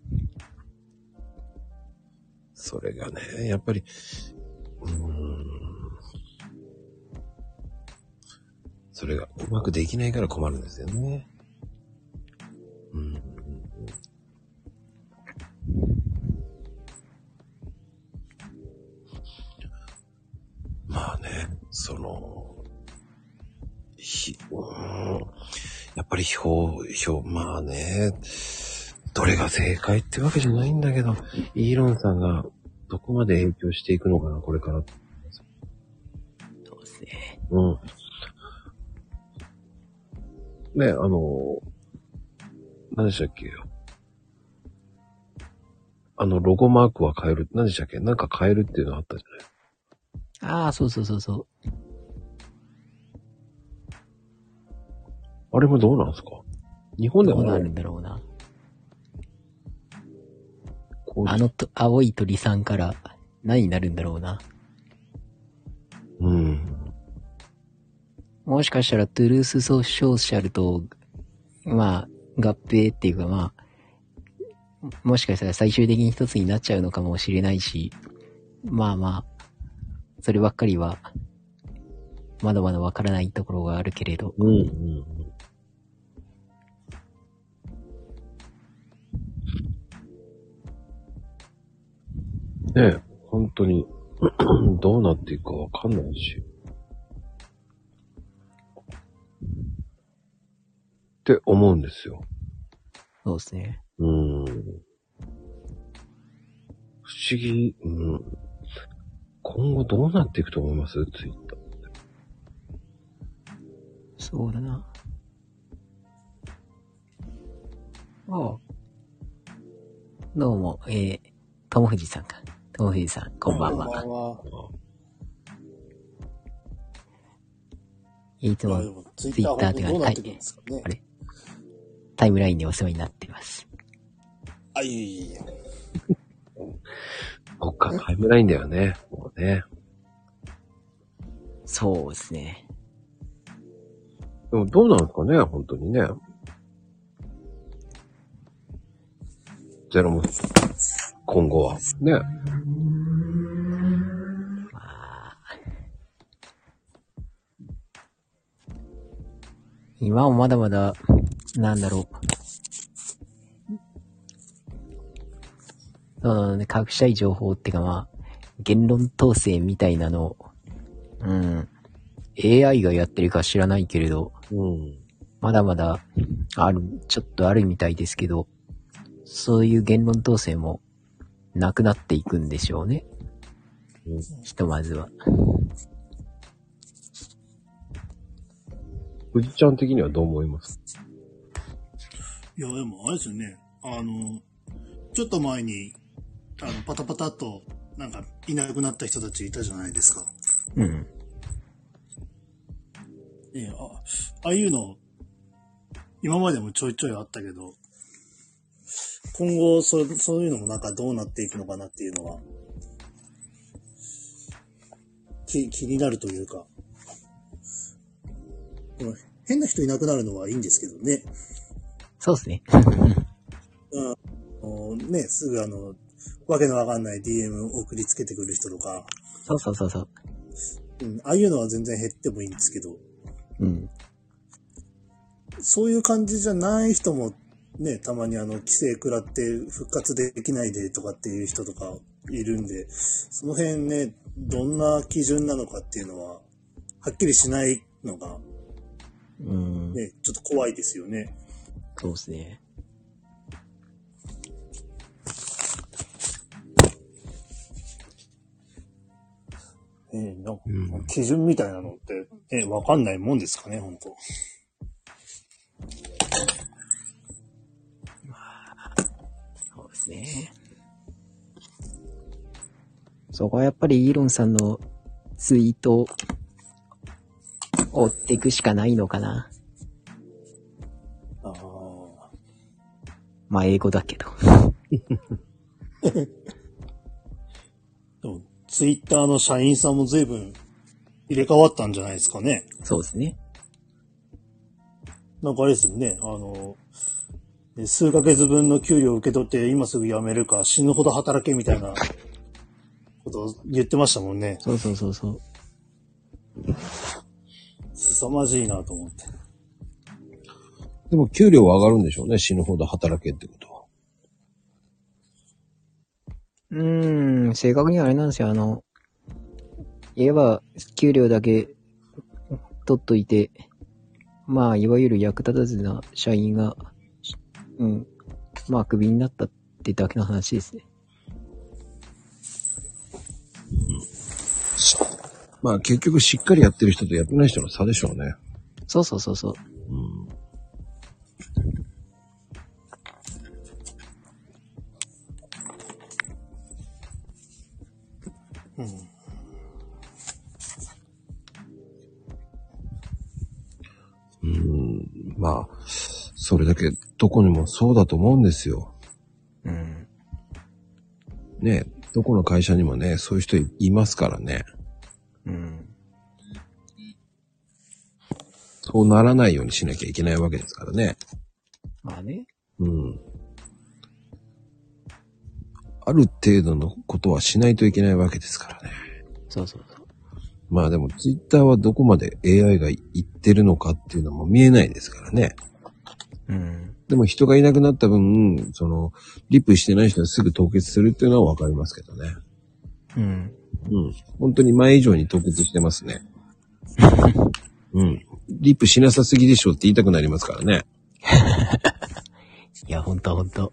それがね、やっぱり、うーん。それがうまくできないから困るんですよね。うん。まあね、その、ひ、うーん。やっぱり表、表、まあね、どれが正解ってわけじゃないんだけど、イーロンさんがどこまで影響していくのかな、これから。そうですね。うん。ね、あの、何でしたっけあの、ロゴマークは変える。何でしたっけなんか変えるっていうのあったじゃないああ、そうそうそうそう。あれもどうなんですか日本でもどうなるんだろうな。あのと青い鳥さんから何になるんだろうな。もしかしたらトゥルースソーシャルと、まあ、合併っていうかまあ、もしかしたら最終的に一つになっちゃうのかもしれないし、まあまあ、そればっかりは、まだまだわからないところがあるけれど、うん、うん。ねえ、本当に、どうなっていくかわかんないし。って思うんですよ。そうですね。うーん。不思議、うん。今後どうなっていくと思います？ツイッター。そうだな。ああ。どうも、えー、ともふじさんか。ともふじさん、こんばんは。は。いついや、でもも、ツイッターってくるんですかね。あれ？タイムラインでお世話になってます。あ、いえいえいえ。そっか、タイムラインだよね。もうね。そうですね。でもどうなんですかね本当にね。ゼロも、今後は。ね。今もまだまだ、なんだろう。そのね、隠したい情報っていうかまあ、言論統制みたいなのを、うん。AI がやってるか知らないけれど、うん。まだまだある、ちょっとあるみたいですけど、そういう言論統制もなくなっていくんでしょうね。うんひとまずは。富士ちゃん的にはどう思います？いや、でも、あれですよね。あの、ちょっと前に、あの、パタパタっと、なんか、いなくなった人たちいたじゃないですか。うん。ええあ、ああいうの、今までもちょいちょいあったけど、今後、そそういうのもなんかどうなっていくのかなっていうのは、気、気になるというか、変な人いなくなるのはいいんですけどね。そうですね。あのね、すぐあの、わけのわかんない DM 送りつけてくる人とか、そうそうそうそう。うん、ああいうのは全然減ってもいいんですけど、うん。そういう感じじゃない人もね、たまにあの、規制食らって復活できないでとかっていう人とかいるんで、その辺ね、どんな基準なのかっていうのは、はっきりしないのがうん。ね、ちょっと怖いですよね。そうですね。ねなんかうん基準みたいなのって、ね、わかんないもんですかね、本当ですね。そこはやっぱりイーロンさんのツイートを追っていくしかないのかな。ああ。まあ英語だけど。でも、ツイッターの社員さんも随分入れ替わったんじゃないですかね。そうですね。なんかあれですよね。あの、ね数ヶ月分の給料を受け取って今すぐ辞めるか死ぬほど働けみたいなことを言ってましたもんね。そうそうそうそう。凄まじいなと思って。でも給料は上がるんでしょうね。死ぬほど働けってことは。うーん、正確にはあれなんですよ。あの、言えば、給料だけ取っといて、まあ、いわゆる役立たずな社員が、うん、まあ、クビになったってだけの話ですね。まあ結局しっかりやってる人とやってない人の差でしょうね。そうそうそうそう。うん。うん。うん。まあ、それだけどこにもそうだと思うんですよ。うん。ね。どこの会社にもね、そういう人いますからね。うん。そうならないようにしなきゃいけないわけですからね。まあね。うん。ある程度のことはしないといけないわけですからね。そうそうそう。まあでもツイッターはどこまで AI が言ってるのかっていうのも見えないですからね。うん。でも人がいなくなった分、その、リップしてない人はすぐ凍結するっていうのはわかりますけどね。うん。うん。本当に前以上に凍結してますね。うん。リップしなさすぎでしょって言いたくなりますからね。いや、ほんとほんと。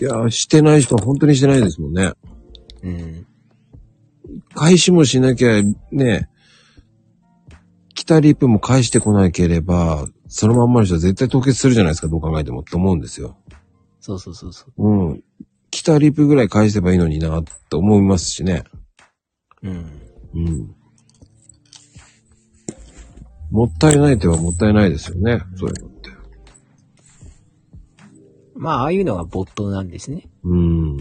いやー、してない人は本当にしてないですもんね。うん。返しもしなきゃ、ね、来たリップも返してこなければ、そのまんまの人は絶対凍結するじゃないですか、どう考えてもって思うんですよ。そうそうそうそう。うん。来たリップぐらい返せばいいのにな、って思いますしね。うん。うん。もったいないとはもったいないですよね、そういうのって。まあ、ああいうのがボットなんですね。うん。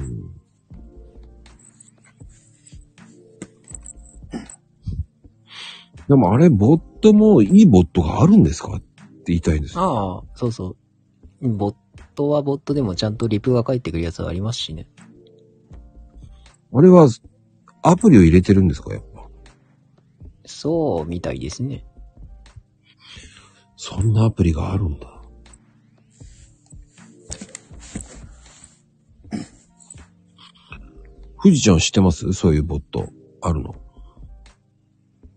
でもあれ、ボットもいいボットがあるんですかって言いたいんですよ。ああ、そうそう。ボットはボットでもちゃんとリプが返ってくるやつはありますしね。あれは、アプリを入れてるんですか？やっぱ。そう、みたいですね。そんなアプリがあるんだ。富士ちゃん知ってます？そういうボット。あるの。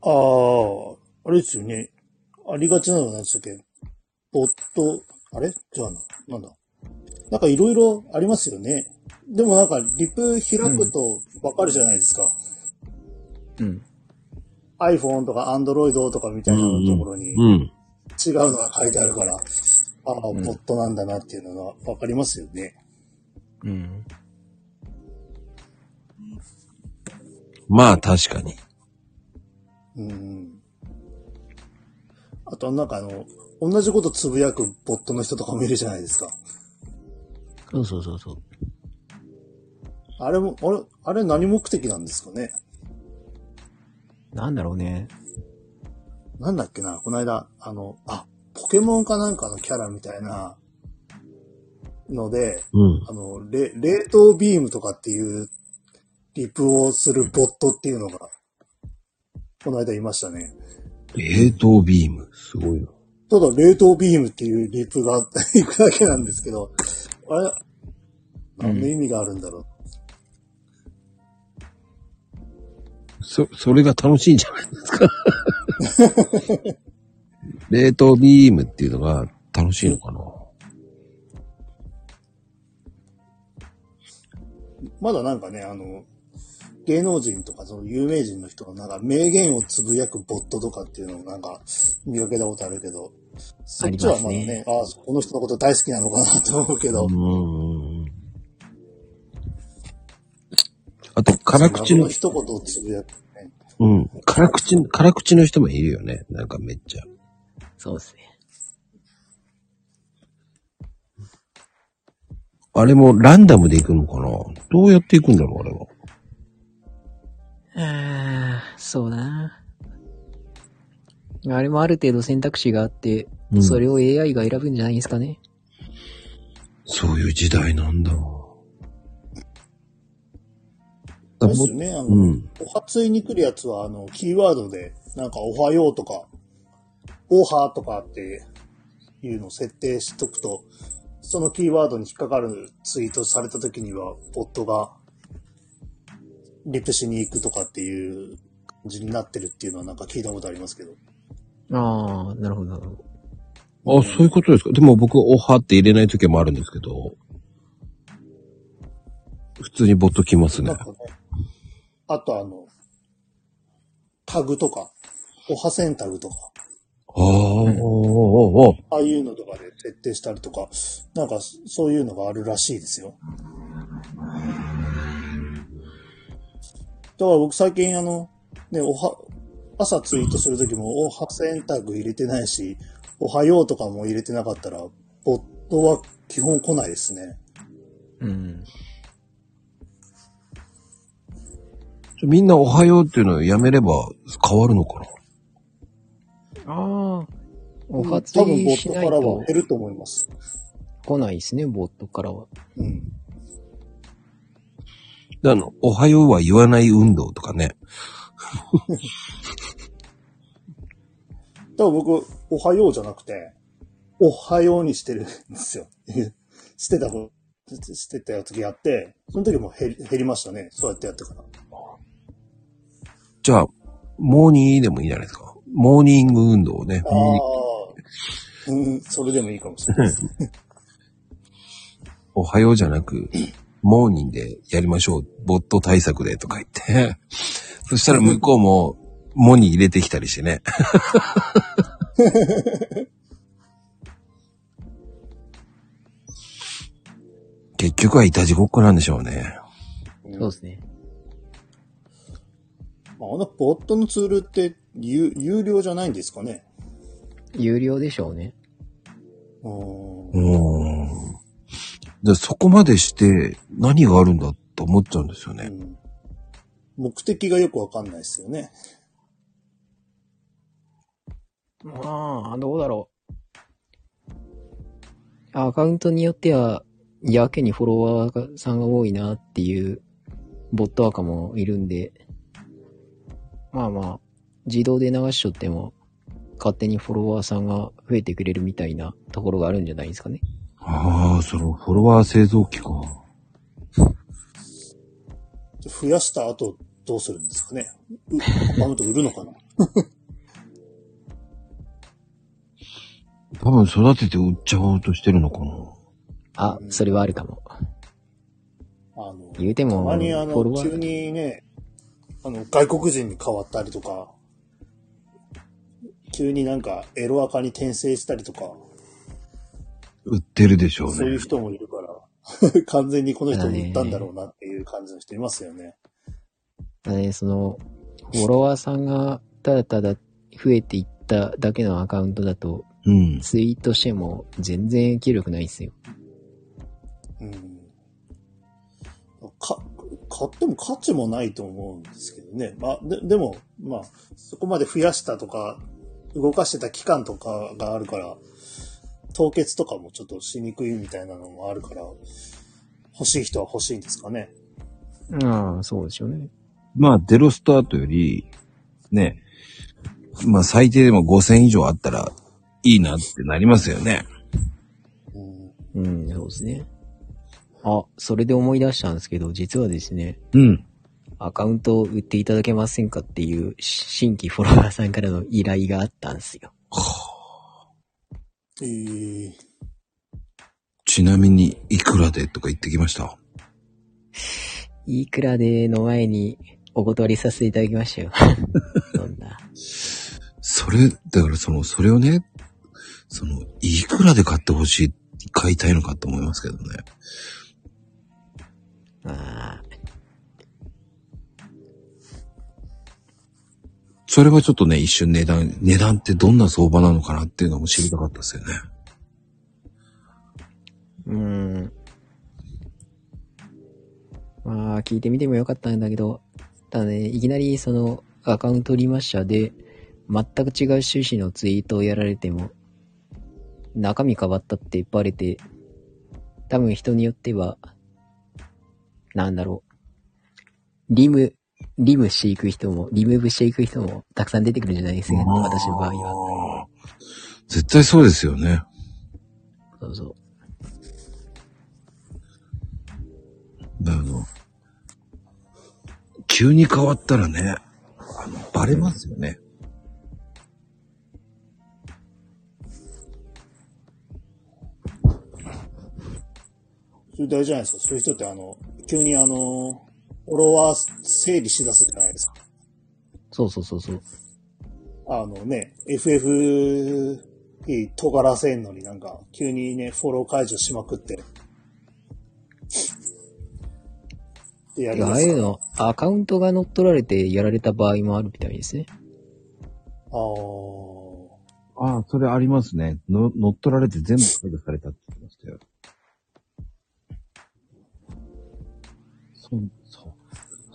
ああ、あれですよね。ありがちなのは何でしたっけ？ボット、あれ？じゃあな、なんだ？なんかいろいろありますよね。でもなんかリプ開くとわかるじゃないですか。うん。iPhone とか Android とかみたいなところにうん。違うのが書いてあるから、ああ、ボットなんだなっていうのがわかりますよね。うん。まあ確かに。うん。あとなんかあの、同じことつぶやくボットの人とかもいるじゃないですか。そうそうそうそう。あれも、あれ、あれ何目的なんですかね？なんだろうね。なんだっけな、この間、あの、あ、ポケモンかなんかのキャラみたいなので、うん。あの、れ冷凍ビームとかっていうリプをするボットっていうのが、この間いましたね。冷凍ビーム？すごいな。ただ冷凍ビームっていうリプが行くだけなんですけど、あれ、何の意味があるんだろう？そ、それが楽しいんじゃないですか？冷凍ビームっていうのが楽しいのかな？まだなんかね、あの、芸能人とかその有名人の人のなんか名言をつぶやくボットとかっていうのをなんか見かけたことあるけど、そっちはまだね、ああ、この人のこと大好きなのかなと思うけど、うん。あと、辛口の、一言をつぶやくね。うん。辛口、辛口の人もいるよね。なんかめっちゃ。そうですね。あれもランダムで行くのかな？どうやって行くんだろう、あれは。ああ、そうだな。あれもある程度選択肢があって、うんそれを AI が選ぶんじゃないですかね。そういう時代なんだ。そうですよね。あの、うん。お初いに来るやつは、あの、キーワードで、なんか、おはようとか、おはとかっていうのを設定しとくと、そのキーワードに引っかかるツイートされた時には、ボットが、リプしに行くとかっていう感じになってるっていうのはなんか聞いたことありますけど。ああ、なるほど、なるほど。あ、そういうことですか。でも僕、おはって入れない時もあるんですけど、普通にボット来ますねなん。かね、あとあの、タグとか、おは線タグとか、ああ、おーおーおーああいうのとかで設定したりとか、なんかそういうのがあるらしいですよ。だから僕最近あの、ね、おは、朝ツイートするときも、おは選択入れてないし、おはようとかも入れてなかったら、ボットは基本来ないですね。うん。みんなおはようっていうのをやめれば変わるのかな？ああ、お多初分ボットからはと減ると思います。来ないですね、ボットからは。うん。であの、おはようは言わない運動とかね。だから僕、おはようじゃなくて、おはようにしてるんですよ。してた方、してた時やって、その時も減り減りましたね。そうやってやってから。じゃあ、モーニーでもいいじゃないですか。モーニング運動をね。ああ、うん、それでもいいかもしれないです。おはようじゃなく、モーニンでやりましょう。ボット対策でとか言って。そしたら向こうも、モに入れてきたりしてね。結局はいたじごっこなんでしょうね。そうですね。まあ、あのボットのツールって有有料じゃないんですかね。有料でしょうね。うん。でそこまでして何があるんだと思っちゃうんですよね。うん目的がよくわかんないですよね。まあ、どうだろう。アカウントによっては、やけにフォロワーがさんが多いなっていうボットアカもいるんで、まあまあ、自動で流しとっても、勝手にフォロワーさんが増えてくれるみたいなところがあるんじゃないですかね。ああ、そのフォロワー製造機か。増やした後どうするんですかね？うアカウント売るのかな？多分育てて売っちゃおうとしてるのかな。あ、それはあるかも。あの、言うても、たまにあの、急にね、あの、外国人に変わったりとか、急になんかエロアカに転生したりとか、売ってるでしょうそういうね。人もいるから、完全にこの人に売ったんだろうなっていう感じの人いますよね。だね、その、フォロワーさんがただただ増えていっただけのアカウントだと、うん。ツイートしても全然影響力ないっすよ。うん。か、買っても価値もないと思うんですけどね。まあ、で、でも、まあ、そこまで増やしたとか、動かしてた期間とかがあるから、凍結とかもちょっとしにくいみたいなのもあるから、欲しい人は欲しいんですかね。ああ、そうでしょうね。まあ、デロスタートより、ね、まあ最低でも5000以上あったらいいなってなりますよね。うん。うん、そうですね。あ、それで思い出したんですけど、実はですね、うん。アカウントを売っていただけませんかっていう新規フォロワーさんからの依頼があったんですよ。えー、ちなみに、いくらでとか言ってきました？いくらでの前にお断りさせていただきましたよ。そんな。それ、だからその、それをね、その、いくらで買ってほしい、買いたいのかと思いますけどね。ああ、それはちょっとね、一瞬値段、値段ってどんな相場なのかなっていうのも知りたかったですよね。うーん。まあ、聞いてみてもよかったんだけど、ただね、いきなりそのアカウントリマッシャーで全く違う趣旨のツイートをやられても、中身変わったってバレて、多分人によっては、なんだろう。リム、リムしていく人も、リムーブしていく人もたくさん出てくるんじゃないですかね、私の場合は。は。絶対そうですよね。そうそう。だあの、急に変わったらね、あの、バレますよね。それ大事じゃないですか。そういう人ってあの、急にあの、フォロワー整理しだすじゃないですか。そうそうそうそう。あのね、FF 尖らせんのになんか、急にね、フォロー解除しまくって。でやいや、あありますかいうの、アカウントが乗っ取られてやられた場合もあるみたいですね。あーああ、それありますね。の乗っ取られて全部解除されたって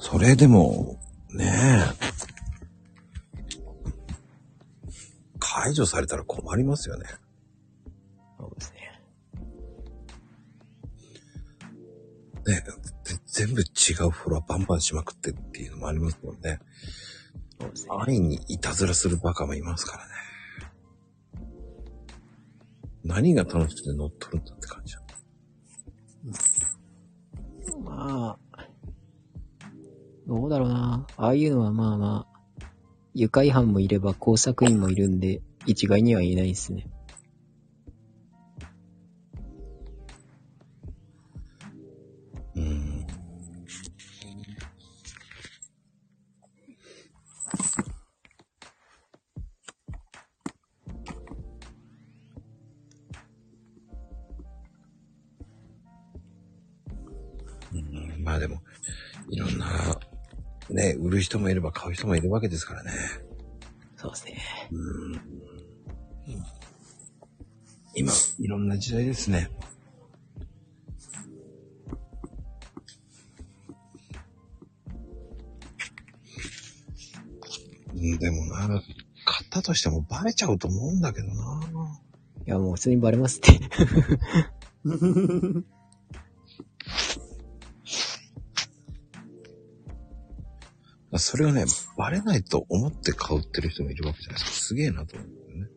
それでも、ねえ。解除されたら困りますよね。そうですね。ねで全部違うフォロワーバンバンしまくってっていうのもありますもんね。そうですね。安易にいたずらするバカもいますからね。何が楽しくて乗っ取るんだって感じだ。まあ、どうだろうな。ああいうのはまあまあ、愉快犯もいれば工作員もいるんで、一概には言えないですね。うん。ね、売る人もいれば買う人もいるわけですからね。そうですね。うん。今、いろんな時代ですね。うんでもな、買ったとしてもバレちゃうと思うんだけどな。いや、もう普通にバレますって。それがね、バレないと思って買うってる人もいるわけじゃないですか。すげえなと思うんだよね。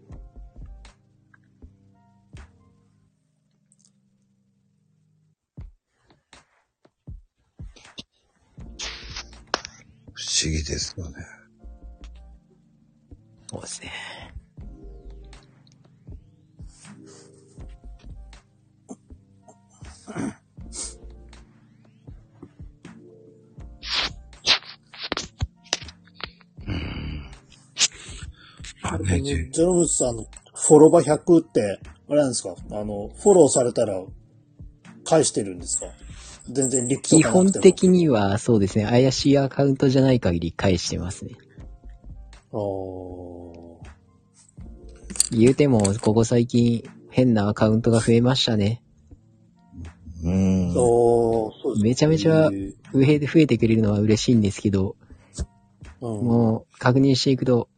不思議ですよね。そうですね。ね、じゼロブスさんのフォロバ100って、あれなんですか？あの、フォローされたら返してるんですか？全然リップと基本的にはそうですね、怪しいアカウントじゃない限り返してますね。あー。言うても、ここ最近変なアカウントが増えましたね。うん。そうめちゃめちゃ増えてくれるのは嬉しいんですけど、うん。もう確認していくと、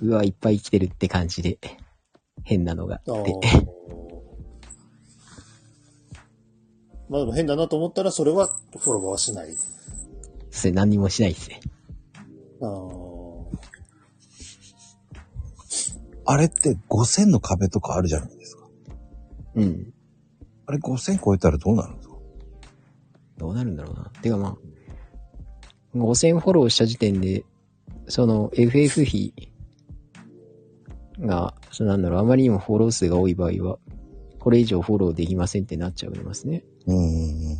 うわ、いっぱい来てるって感じで、変なのがあーで。まあでも変だなと思ったらそれはフォローはしない。それ何にもしないですね。あーあれって5000の壁とかあるじゃないですか。うん。あれ5000超えたらどうなるんですか？どうなるんだろうな。てかまあ、5000フォローした時点で、その FF 費が、なんだろう、あまりにもフォロー数が多い場合は、これ以上フォローできませんってなっちゃいますね。うんうんうん。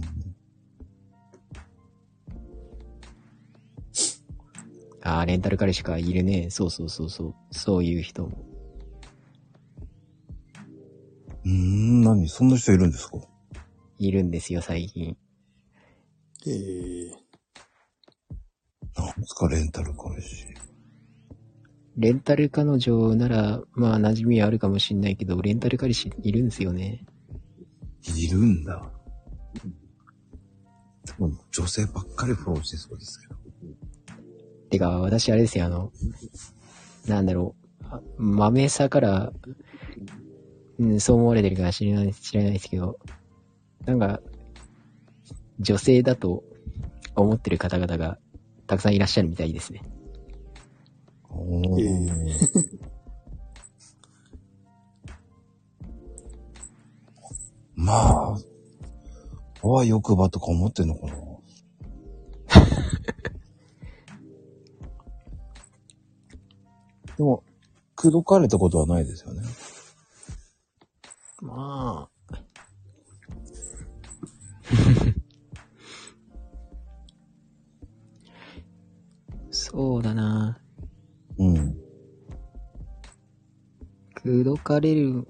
ああ、レンタル彼氏か、いるね。そうそうそうそう。そういう人も。何？そんな人いるんですか？いるんですよ、最近。えー、なんですか、レンタル彼氏。レンタル彼女なら、まあ、馴染みあるかもしんないけど、レンタル彼氏いるんですよね。いるんだ。でも女性ばっかりフォローしてそうですけど。てか、私あれですよ、あの、なんだろう、あ豆さから、うん、そう思われてるかは知らない、知らないですけど、なんか、女性だと思ってる方々がたくさんいらっしゃるみたいですね。おえーまあ、あわよくばとか思ってんのかなでも、口説かれたことはないですよね。まあ。そうだな。うん。口説かれる。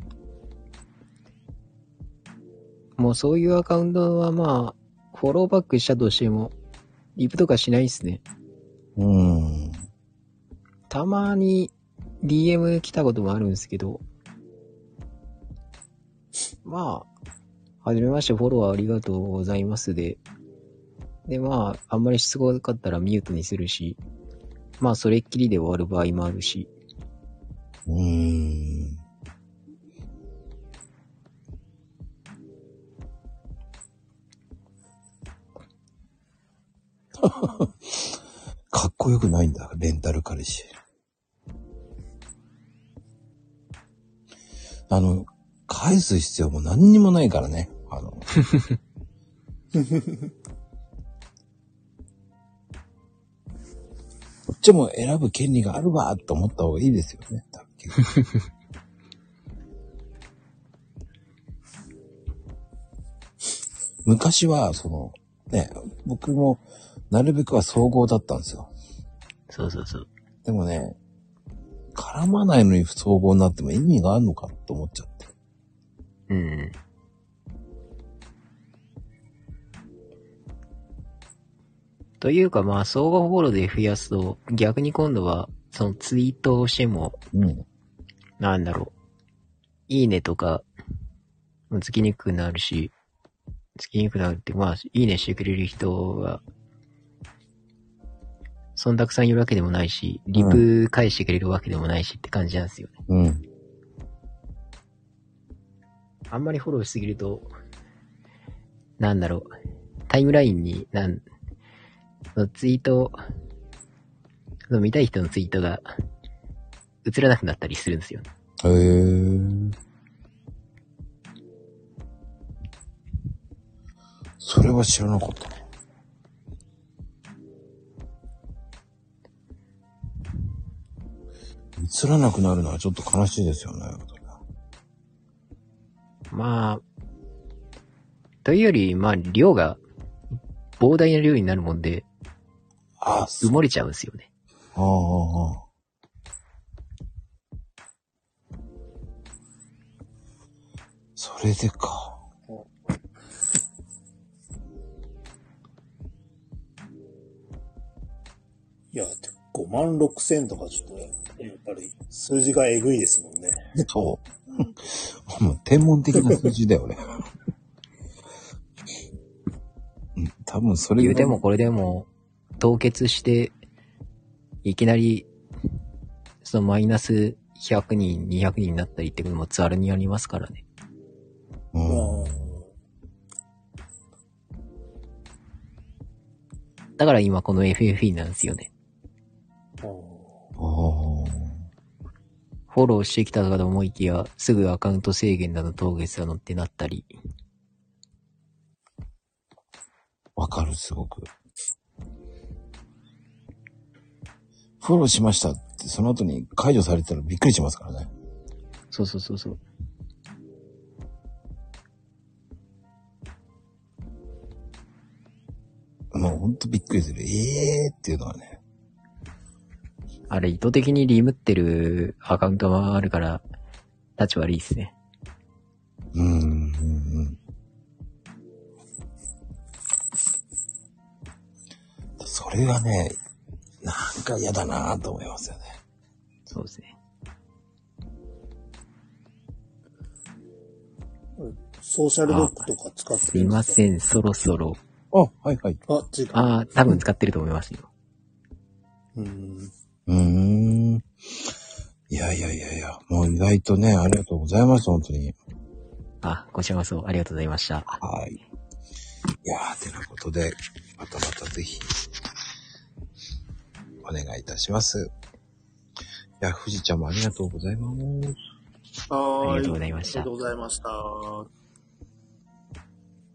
もうそういうアカウントはまあ、フォローバックしたとしても、リプとかしないっすね。うん。たまに DM 来たこともあるん。ですけど、まあ、はじめまして、フォローありがとうございますで、で、まあ、あん。まりしつこかったらミュートにするし、まあ、それっきりで終わる場合もあるし、うーん。かっこよくないんだ、レンタル彼氏。あの、返す必要も何にもないからね。あの、こっちも選ぶ権利があるわと思った方がいいですよね。昔は、その、ね、僕も、なるべくは総合だったんですよ。そうそうそう。でもね、絡まないのに総合になっても意味があるのかと思っちゃって。うん。というかまあ、相互フォローで増やすと、逆に今度は、そのツイートをしても、うん。なんだろう。いいねとか、つきにくくなるし、つきにくくなるって、まあ、いいねしてくれる人が、そんたくさんいるわけでもないし、リプ返してくれるわけでもないしって感じなんですよね。うん。ああんまりフォローしすぎると、なんだろう。タイムラインに、なん、ツイート、その見たい人のツイートが映らなくなったりするんですよね。へえ。それは知らなかったな。映らなくなるのはちょっと悲しいですよね。まあ、というより、まあ、量が膨大な量になるもんで、ああ、埋もれちゃうんですよね。ああ、ああ。それでか。いや、5万6千とかちょっと、やっぱり数字がえぐいですもんね。そう。もう天文的な数字だよね。うん、多分それ言うてもこれでも、凍結して、いきなり、そのマイナス100人、200人になったりってこともザルにありますからね。うん。だから今この FFE なんですよね。フォローしてきたかと思いきや、すぐアカウント制限だの凍結だのってなったり。わかる、すごく。フォローしましたって、その後に解除されたらびっくりしますからね。そうそうそうそう。もうほんとびっくりする。ええー、っていうのはね。あれ、意図的にリムってるアカウントがあるから、立ち悪いっすね。うん、うん、うん。それがね、なんか嫌だなと思いますよね。そうですね。ソーシャルドッグとか使ってすいません、そろそろ。あ、はいはい。あ、違う。ああ、多分使ってると思いますよ。うん。うーん。いやいやいやいや、もう意外とね、ありがとうございます、本当に。あ、こちらこそありがとうございました。はい。いやー、てなことで、またまたぜひ、お願いいたします。いや、富士ちゃんもありがとうございます。はありがとうございましたありがとうございました。